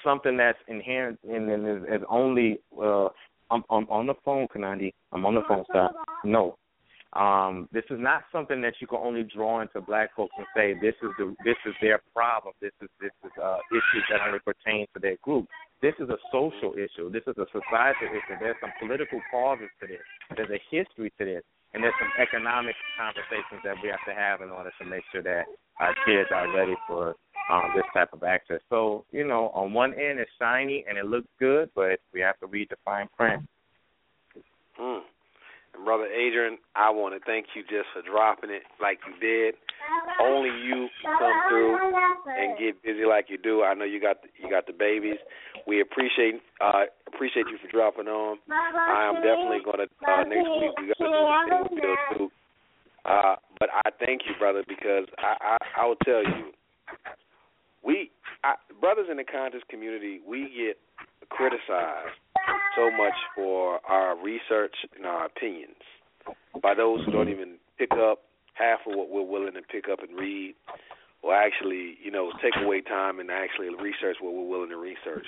Speaker 4: something that's inherent and is, is only uh I'm, I'm on the phone, Kanandi. I'm on the phone, stop. No. Um, this is not something that you can only draw into black folks and say this is the this is their problem. This is this is uh issues that only pertain to their group. This is a social issue. This is a societal issue. There's some political causes to this. There's a history to this. And there's some economic conversations that we have to have in order to make sure that our kids are ready for um, this type of access. So, you know, on one end it's shiny and it looks good, but we have to read the fine print.
Speaker 1: Mm. And brother Adrian, I want to thank you just for dropping it like you did. Only you come through and get busy like you do. I know you got the, you got the babies. We appreciate uh appreciate you for dropping on. I am definitely going to uh, next week we got to do the too. Uh, but I thank you, brother, because I, I I will tell you, we I, brothers in the conscious community, we get criticized so much for our research and our opinions by those who don't even pick up half of what we're willing to pick up and read, or actually, you know, take away time and actually research what we're willing to research.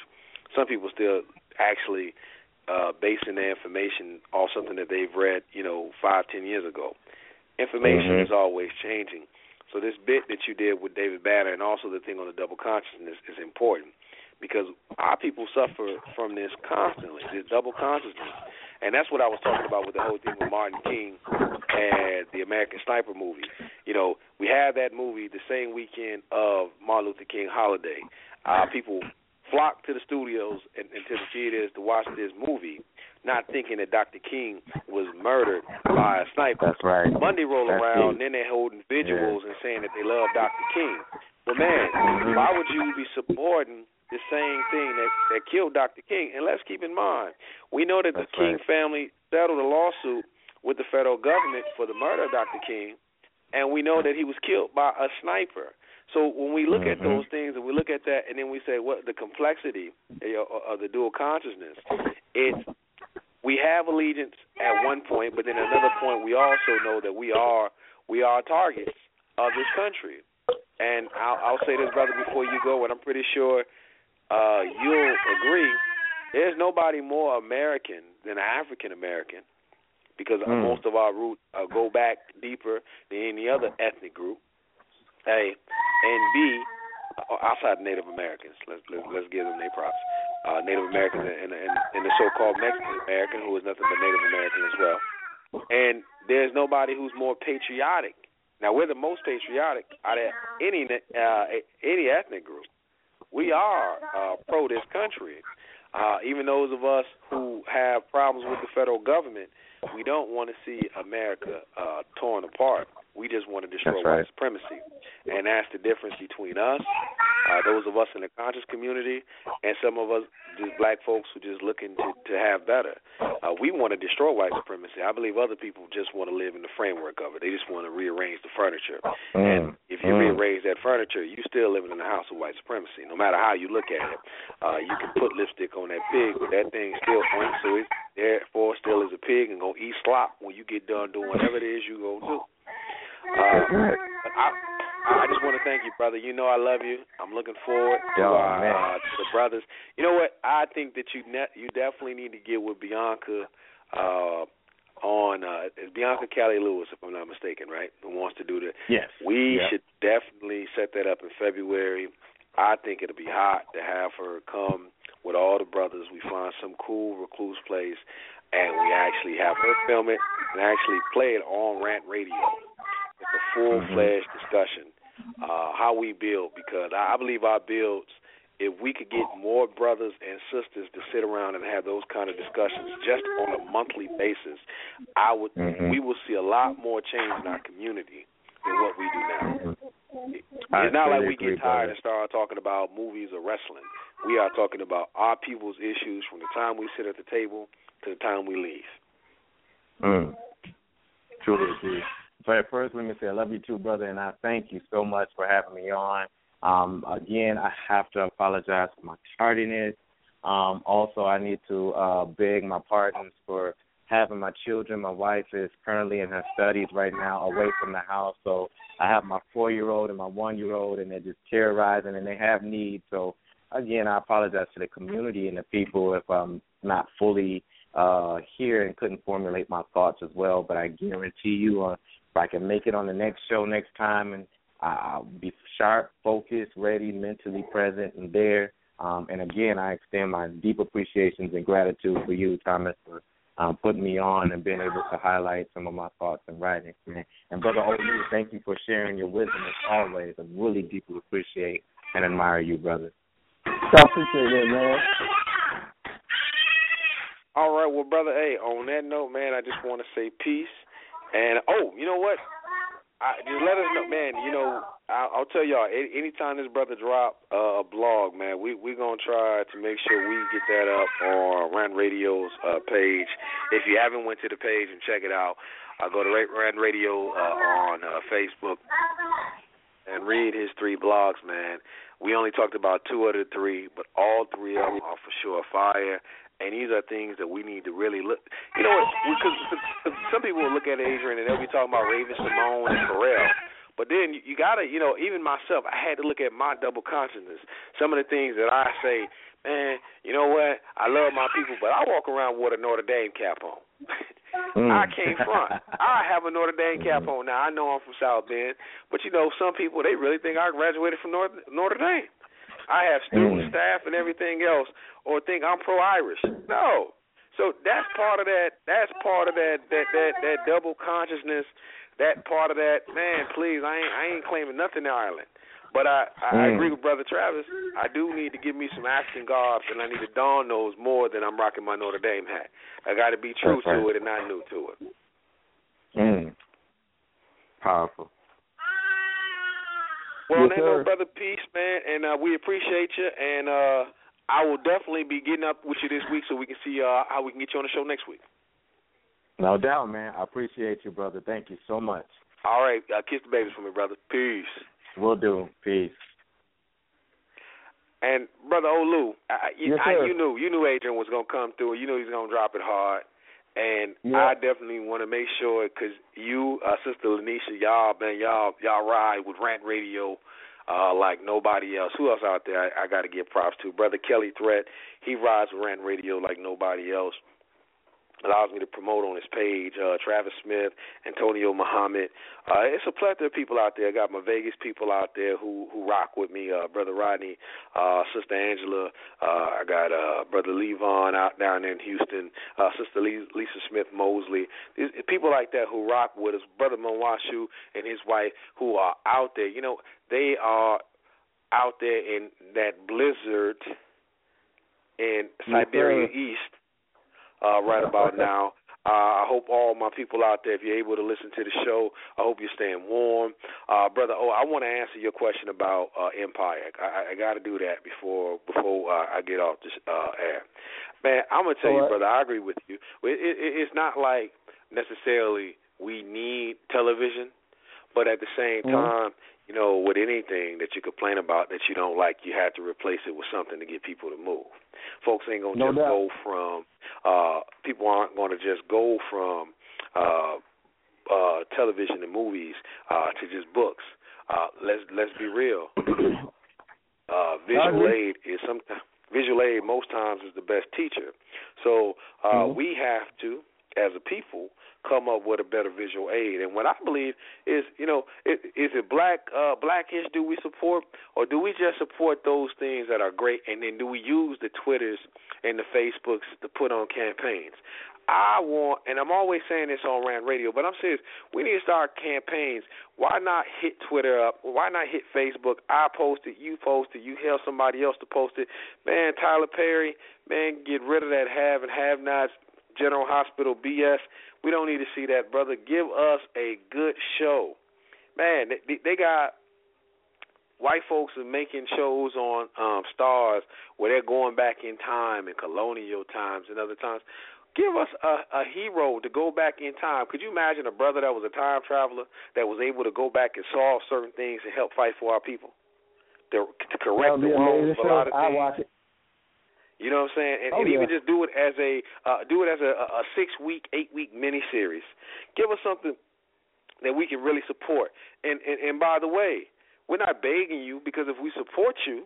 Speaker 1: Some people still actually uh, basing their information off something that they've read, you know, five, ten years ago. Information
Speaker 4: mm-hmm.
Speaker 1: is always changing. So this bit that you did with David Banner and also the thing on the double consciousness is important because our people suffer from this constantly, this double consciousness. And that's what I was talking about with the whole thing with Martin King and the American Sniper movie. You know, we had that movie the same weekend of Martin Luther King holiday. Uh, people flocked to the studios and, and to the theaters to watch this movie, not thinking that Dr. King was murdered by a sniper.
Speaker 4: That's right.
Speaker 1: Monday roll
Speaker 4: That's
Speaker 1: around, and then they're holding vigils
Speaker 4: Yeah.
Speaker 1: and saying that they love Dr. King. But man,
Speaker 4: Mhm.
Speaker 1: why would you be supporting the same thing that that killed Dr. King? And let's keep in mind, we know that
Speaker 4: That's
Speaker 1: the King
Speaker 4: right.
Speaker 1: family settled a lawsuit with the federal government for the murder of Dr. King, and we know that he was killed by a sniper. So when we look at
Speaker 4: Mhm.
Speaker 1: those things and we look at that, and then we say what the complexity of the dual consciousness, it's we have allegiance at one point, but then at another point we also know that we are we are targets of this country. And I'll, I'll say this, brother, before you go, and I'm pretty sure uh, you'll agree. There's nobody more American than African American, because
Speaker 4: Mm.
Speaker 1: most of our roots uh, go back deeper than any other ethnic group. A and B, uh, outside Native Americans. Let's let's, let's give them their props. Uh, Native Americans and, and and the so-called Mexican American, who is nothing but Native American as well. And there's nobody who's more patriotic. Now we're the most patriotic out of any uh, any ethnic group. We are uh, pro this country. Uh, even those of us who have problems with the federal government, we don't want to see America uh, torn apart. We just want to destroy
Speaker 4: right.
Speaker 1: white supremacy, and that's the difference between us, uh, those of us in the conscious community, and some of us just black folks who just looking to to have better. Uh, we want to destroy white supremacy. I believe other people just want to live in the framework of it. They just want to rearrange the furniture. And
Speaker 4: Mm.
Speaker 1: if you
Speaker 4: Mm.
Speaker 1: rearrange that furniture, you still living in the house of white supremacy. No matter how you look at it, uh, you can put lipstick on that pig, but that thing still points, so it therefore still is a pig and gonna eat slop when you get done doing whatever it is you go do. Uh, but I, I just want to thank you, brother. You know I love you. I'm looking forward to, our,
Speaker 4: man.
Speaker 1: uh, to the brothers. You know what? I think that you ne- you definitely need to get with Bianca uh, on uh, it's Bianca Callie Lewis, if I'm not mistaken, right? Who wants to do the
Speaker 4: Yes.
Speaker 1: we
Speaker 4: Yeah.
Speaker 1: should definitely set that up in February. I think it'll be hot to have her come with all the brothers. We find some cool recluse place, and we actually have her film it and actually play it on Rant Radio. It's a full fledged discussion uh, how we build because I, believe our builds. If we could get more brothers and sisters to sit around and have those kind of discussions just on a monthly basis, I would
Speaker 4: Mhm.
Speaker 1: we will see a lot more change in our community than what we do now.
Speaker 4: I
Speaker 1: It's not like we
Speaker 4: agree,
Speaker 1: get tired and start talking about movies or wrestling. We are talking about our people's issues from the time we sit at the table to the time we leave.
Speaker 4: Mm. Truly agree. But first, let me say I love you too, brother, and I thank you so much for having me on. Um, again, I have to apologize for my tardiness. Um, also, I need to uh, beg my pardons for having my children. My wife is currently in her studies right now, away from the house. So I have my four year old and my one year old, and they're just terrorizing, and they have needs. So again, I apologize to the community and the people if I'm not fully uh here and couldn't formulate my thoughts as well. But I guarantee you, uh, if I can make it on the next show next time, and I'll be sharp, focused, ready, mentally present, and there. Um, and again, I extend my deep appreciations and gratitude for you, Thomas, for um, putting me on and being able to highlight some of my thoughts and writings. Man. And Brother Olu, thank you for sharing your wisdom as always. I really deeply appreciate and admire you, brother.
Speaker 3: I appreciate it, man.
Speaker 1: All right, well, brother, hey, on that note, man, I just want to say peace. And oh, you know what? I, just let us know, man. You know, I'll, I'll tell y'all. Anytime this brother drop uh, a blog, man, we we gonna try to make sure we get that up on Rant Radio's uh, page. If you haven't went to the page and check it out, uh, go to Rant Radio uh, on uh, Facebook and read his three blogs, man. We only talked about two of the three, but all three of them are for sure fire. And these are things that we need to really look. You know what? Because some people will look at Adrian and they'll be talking about Raven-Symoné and Pharrell. But then you, gotta, you know, even myself, I had to look at my double consciousness. Some of the things that I say, man, you know what? I love my people, but I walk around with a Notre Dame cap on. mm. I came front. I have a Notre Dame cap on. Now I know I'm from South Bend, but you know, some people they really think I graduated from North, Notre Dame. I have student mm. staff and everything else, or think I'm pro Irish. No. So that's part of that. That's part of that. That that that double consciousness. That part of that. Man, please, I ain't I ain't claiming nothing in Ireland. But I, I, mm. I agree with Brother Travis. I do need to give me some African garbs, and I need to don those more than I'm rocking my Notre Dame hat. I got to be true to it and not new to it.
Speaker 4: Mm. Powerful.
Speaker 1: Well, yes, no brother, peace, man, and uh, we appreciate you. And uh, I will definitely be getting up with you this week so we can see uh, how we can get you on the show next week.
Speaker 4: No doubt, man. I appreciate you, brother. Thank you so much.
Speaker 1: All right, uh, kiss the babies for me, brother. Peace.
Speaker 4: We'll do. Peace.
Speaker 1: And brother Olu, I, you,
Speaker 3: yes,
Speaker 1: I, you knew you knew Adrian was gonna come through. You knew he was gonna drop it hard. And I definitely want to make sure because you, uh, Sister Lanisha, y'all, man, y'all, y'all ride with Rant Radio uh, like nobody else. Who else out there? I, I got to give props to brother Kelly Threat. He rides with Rant Radio like nobody else allows me to promote on his page. Uh, Travis Smith, Antonio Muhammad. Uh, it's a plethora of people out there. I got my Vegas people out there who who rock with me. Uh, Brother Rodney, uh, Sister Angela. Uh, I got uh, Brother Levon out down in Houston. Uh, Sister Lisa Smith Mosley. People like that who rock with us. Brother Mwashu and his wife who are out there. You know, they are out there in that blizzard in Siberia East uh, right about now. Uh, I hope all my people out there, if you're able to listen to the show, I hope you're staying warm, uh, brother. Oh, I want to answer your question about uh, Empire. I, I got to do that before before uh, I get off this uh, air. Man, I'm gonna tell all you, right. brother. I agree with you. It, it, it's not like necessarily we need television, but at the same mm-hmm. time, you know, with anything that you complain about that you don't like, you have to replace it with something to get people to move. Folks ain't gonna
Speaker 3: no
Speaker 1: just
Speaker 3: doubt.
Speaker 1: go from uh people aren't gonna just go from uh uh television and movies uh to just books. Uh let's let's be real. Uh visual aid is sometimes visual aid most times is the best teacher. So uh mm-hmm. we have to as a people come up with a better visual aid. And what I believe is, you know, is, is it black uh, blackish? Do we support, or do we just support those things that are great? And then do we use the Twitters and the Facebooks to put on campaigns? I want, and I'm always saying this on Rant Radio, but I'm serious. We need to start campaigns. Why not hit Twitter up? Why not hit Facebook? I post it, you post it, you tell somebody else to post it. Man, Tyler Perry, man, get rid of that have and have nots General Hospital BS. We don't need to see that, brother. Give us a good show. Man, they, they got white folks are making shows on um Starz where they're going back in time in colonial times and other times. Give us a, a hero to go back in time. Could you imagine a brother that was a time traveler that was able to go back and solve certain things and help fight for our people? To, to correct the wrongs of a lot of things.
Speaker 3: I watch it.
Speaker 1: You know what I'm saying? And,
Speaker 3: oh,
Speaker 1: and
Speaker 3: yeah.
Speaker 1: even just do it as a uh, do it as a, a six week, eight week mini series. Give us something that we can really support. And, and and by the way, we're not begging you because if we support you,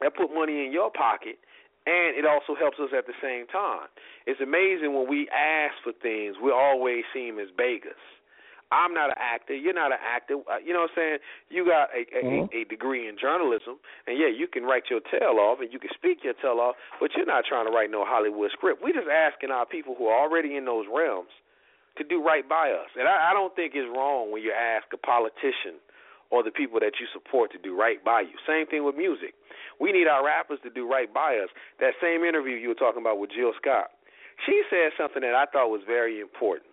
Speaker 1: that put money in your pocket and it also helps us at the same time. It's amazing when we ask for things, we always seem as beggars. I'm not an actor. You're not an actor. Uh, you know what I'm saying? You got a, a,
Speaker 3: mm-hmm.
Speaker 1: a degree in journalism, and yeah, you can write your tail off and you can speak your tail off, but you're not trying to write no Hollywood script. We're just asking our people who are already in those realms to do right by us. And I, I don't think it's wrong when you ask a politician or the people that you support to do right by you. Same thing with music. We need our rappers to do right by us. That same interview you were talking about with Jill Scott, she said something that I thought was very important,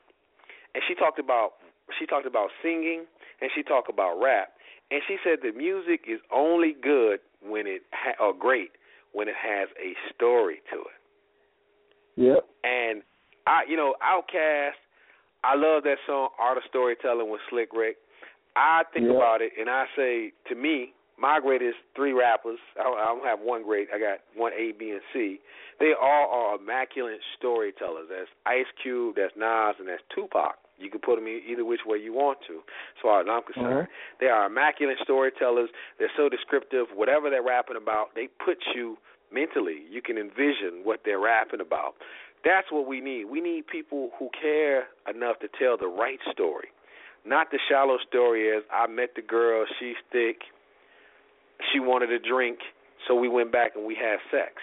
Speaker 1: and she talked about she talked about singing and she talked about rap, and she said that music is only good when it ha- or great when it has a story to it.
Speaker 3: Yep.
Speaker 1: And I, you know, Outkast, I love that song Art of Storytelling with Slick Rick. I think
Speaker 3: yep.
Speaker 1: about it and I say to me, my greatest three rappers. I don't, I don't have one great. I got one A, B, and C. They all are immaculate storytellers. That's Ice Cube, that's Nas, and that's Tupac. You can put them either which way you want to, as far as I'm concerned.
Speaker 3: Mm-hmm.
Speaker 1: They are immaculate storytellers. They're so descriptive. Whatever they're rapping about, they put you mentally. You can envision what they're rapping about. That's what we need. We need people who care enough to tell the right story, not the shallow story as I met the girl, she's thick, she wanted a drink, so we went back and we had sex.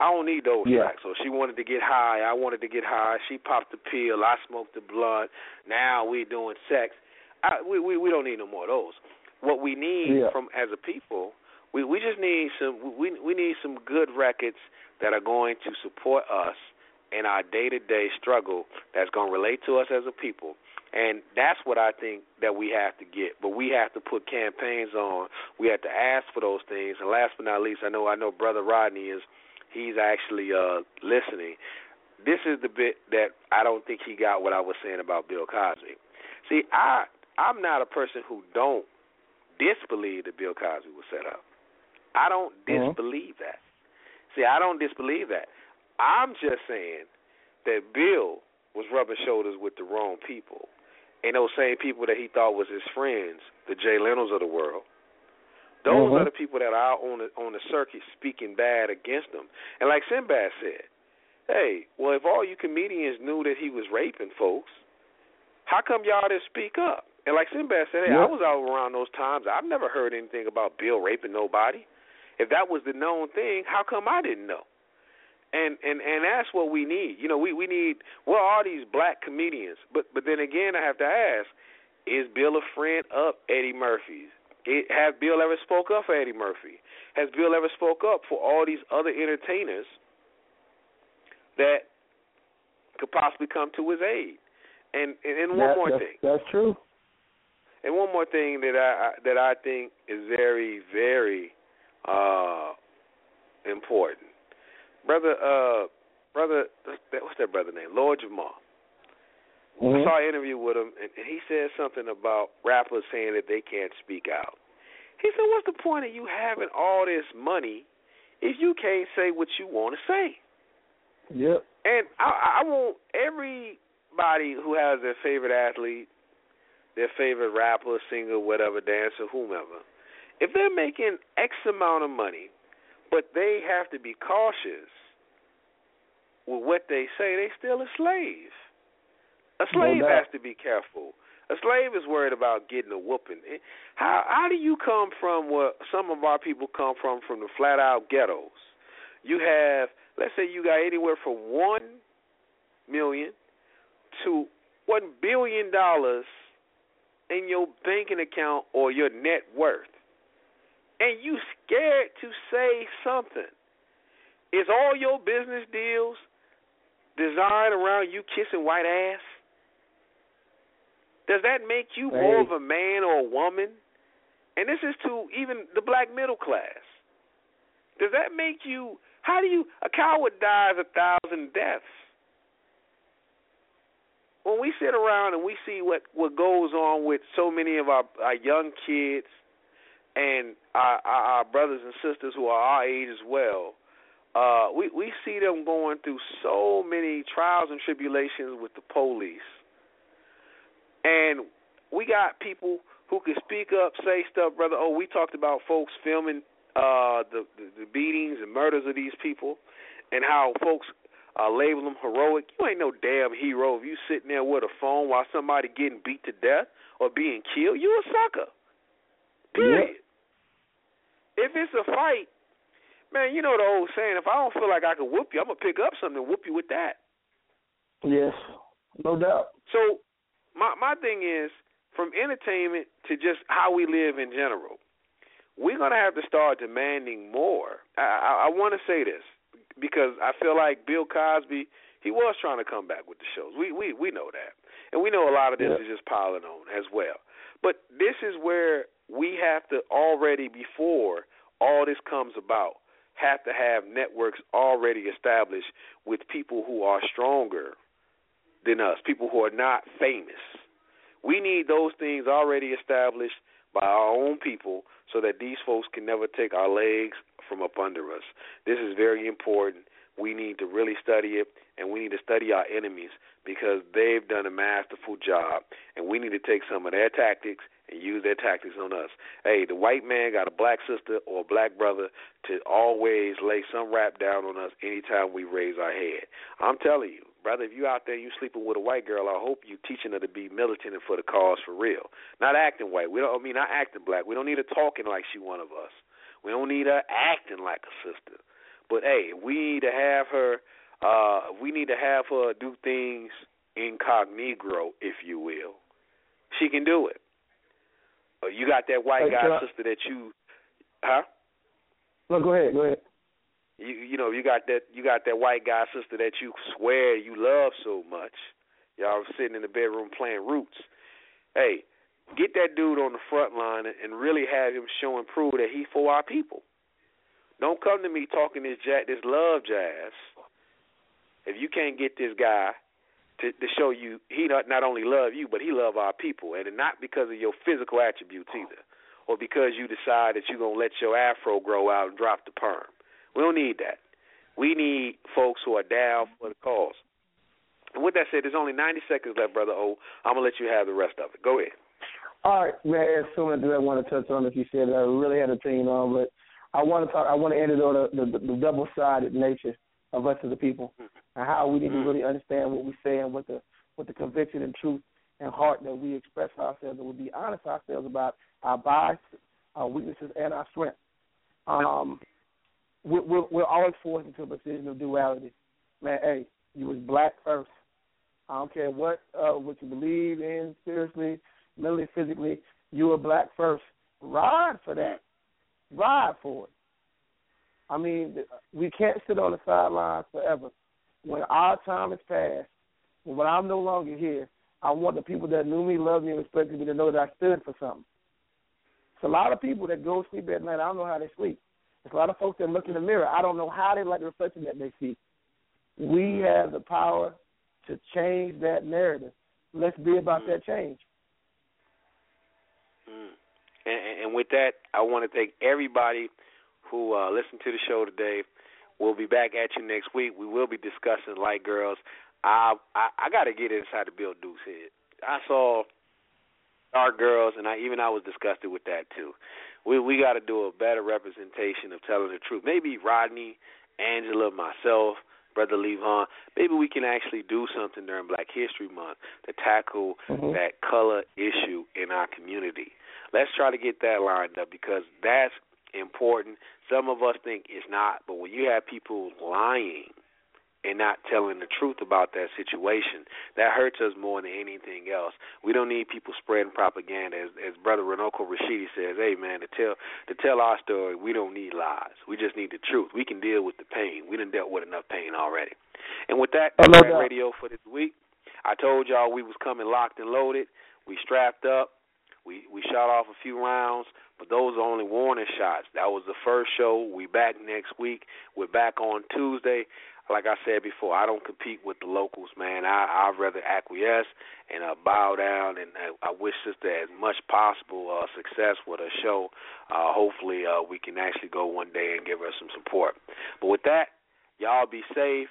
Speaker 1: I don't need those
Speaker 3: yeah.
Speaker 1: tracks. So she wanted to get high, I wanted to get high. She popped the pill, I smoked the blunt. Now we doing sex. I, we we we don't need no more of those. What we need
Speaker 3: yeah.
Speaker 1: from as a people, we we just need some we we need some good records that are going to support us in our day to day struggle. That's going to relate to us as a people. And that's what I think that we have to get. But we have to put campaigns on. We have to ask for those things. And last but not least, I know I know Brother Rodney is he's actually uh listening. This is the bit that I don't think he got what I was saying about Bill Cosby. See, I I'm not a person who don't disbelieve that Bill Cosby was set up. I don't
Speaker 3: mm-hmm.
Speaker 1: disbelieve that. See, I don't disbelieve that. I'm just saying that Bill was rubbing shoulders with the wrong people. And those same people that he thought was his friends, the Jay Leno's of the world, those
Speaker 3: mm-hmm.
Speaker 1: are the people that are out on the on the circuit speaking bad against them. And like Sinbad said, hey, well if all you comedians knew that he was raping folks, how come y'all didn't speak up? And like Sinbad said, hey,
Speaker 3: yep.
Speaker 1: I was out around those times. I've never heard anything about Bill raping nobody. If that was the known thing, how come I didn't know? and and and that's what we need. You know, we we need what are these black comedians? But but then again, I have to ask: Is Bill a friend of Eddie Murphy's? It, has Bill ever spoke up for Eddie Murphy? Has Bill ever spoke up for all these other entertainers that could possibly come to his aid? And and, and one
Speaker 3: that,
Speaker 1: more
Speaker 3: that's,
Speaker 1: thing.
Speaker 3: That's true.
Speaker 1: And one more thing that I that I think is very very uh important brother, uh, brother, what's that brother name? Lord Jamar.
Speaker 3: Mm-hmm.
Speaker 1: I saw an interview with him, and he said something about rappers saying that they can't speak out. He said, "What's the point of you having all this money if you can't say what you want to say?"
Speaker 3: Yep.
Speaker 1: And I, I want everybody who has their favorite athlete, their favorite rapper, singer, whatever, dancer, whomever, if they're making X amount of money but they have to be cautious with what they say. They still a slave. A slave
Speaker 3: no
Speaker 1: has to be careful. A slave is worried about getting a whooping. Eh, how how do you come from where some of our people come from from the flat out ghettos? You have let's say you got anywhere from one million to one billion dollars in your banking account or your net worth and you scared to say something. Is all your business deals designed around you kissing white ass? Does that make you
Speaker 3: hey.
Speaker 1: more of a man or a woman? And this is to even the black middle class. Does that make you how do you a coward dies a thousand deaths? When we sit around and we see what what goes on with so many of our, our young kids and our, our, our brothers and sisters who are our age as well, uh, we we see them going through so many trials and tribulations with the police, and we got people who can speak up, say stuff, brother. Oh, we talked about folks filming uh, the, the beatings and murders of these people, and how folks uh, label them heroic. You ain't no damn hero if you sitting there with a phone while somebody getting beat to death or being killed. You a sucker. Period. If it's a fight, man, you know the old saying: if I don't feel like I can whoop you, I'm gonna pick up something and whoop you with that.
Speaker 3: Yes, no doubt.
Speaker 1: So my my thing is from entertainment to just how we live in general. We're gonna have to start demanding more. I, I, I want to say this because I feel like Bill Cosby he was trying to come back with the shows. We we we know that, and we know a lot of this
Speaker 3: yeah.
Speaker 1: is just piling on as well. But this is where we have to already before all this comes about have to have networks already established with people who are stronger than us, people who are not famous. We need those things already established by our own people so that these folks can never take our legs from up under us. This is very important. We need to really study it, and we need to study our enemies because they've done a masterful job, and we need to take some of their tactics and use their tactics on us. Hey, the white man got a black sister or a black brother to always lay some rap down on us anytime we raise our head. I'm telling you, brother, if you out there you sleeping with a white girl, I hope you teaching her to be militant and for the cause for real. Not acting white. We don't I mean not acting black. We don't need her talking like she one of us. We don't need her acting like a sister. But hey, we need to have her uh we need to have her do things incognito, if you will. She can do it. Uh, you got that white
Speaker 3: Hey,
Speaker 1: guy
Speaker 3: I-
Speaker 1: sister that you, huh?
Speaker 3: No, go ahead, go ahead.
Speaker 1: You you know you got that you got that white guy sister that you swear you love so much. Y'all sitting in the bedroom playing roots. Hey, get that dude on the front line and really have him show and prove that he for our people. Don't come to me talking this jack this love jazz. If you can't get this guy to to show you he not not only love you but he love our people and not because of your physical attributes either or because you decide that you're gonna let your afro grow out and drop the perm. We don't need that. We need folks who are down for the cause. And with that said, there's only 90 seconds left, brother O. I'm gonna let you have the rest of it. Go ahead.
Speaker 3: All right, man. As soon as I want to touch on, if you said I really had a thing on, but I want to talk. I want to end it on the, the, the double-sided nature of us as a people, and how we need to really understand what we say and what the what the conviction and truth and heart that we express ourselves, and we be honest ourselves about our biases, our weaknesses, and our strengths. Um, we're, we're, always forced into a position of duality. Man, hey, you was black first. I don't care what uh, what you believe in spiritually, mentally, physically. You were black first. Ride for that. Ride for it. I mean, we can't sit on the sidelines forever. When our time is past, when I'm no longer here, I want the people that knew me, loved me, and respected me to know that I stood for something. It's a lot of people that go to sleep at night. I don't know how they sleep. There's a lot of folks that look in the mirror. I don't know how they like the reflection that they see. We have the power to change that narrative. Let's be about that change.
Speaker 1: Mm. And, and- and with that, I want to thank everybody who uh, listened to the show today. We'll be back at you next week. We will be discussing light girls. I I, I got to get inside the Bill Dukes head. I saw dark girls, and I even I was disgusted with that too. We we got to do a better representation of telling the truth. Maybe Rodney, Angela, myself, Brother Levon. Maybe we can actually do something during Black History Month to tackle
Speaker 3: Mhm.
Speaker 1: that color issue in our community. Let's try to get that lined up because that's important. Some of us think it's not, but when you have people lying and not telling the truth about that situation, that hurts us more than anything else. We don't need people spreading propaganda. As, as Brother Runoko Rashidi says, "Hey man, to tell to tell our story, we don't need lies. We just need the truth. We can deal with the pain. We done dealt with enough pain already." And with that, that's
Speaker 3: doubt.
Speaker 1: radio for this week. I told y'all we was coming locked and loaded. We strapped up. We we shot off a few rounds, but those are only warning shots. That was the first show. We back next week. We're back on Tuesday. Like I said before, I don't compete with the locals, man. I I'd rather acquiesce and uh, bow down, and uh, I wish sister as much possible uh, success with her show. Uh, hopefully, uh, we can actually go one day and give her some support. But with that, Y'all be safe,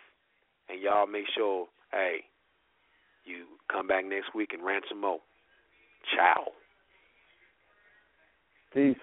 Speaker 1: and y'all make sure, hey, you come back next week and rant some. Ciao.
Speaker 3: Peace.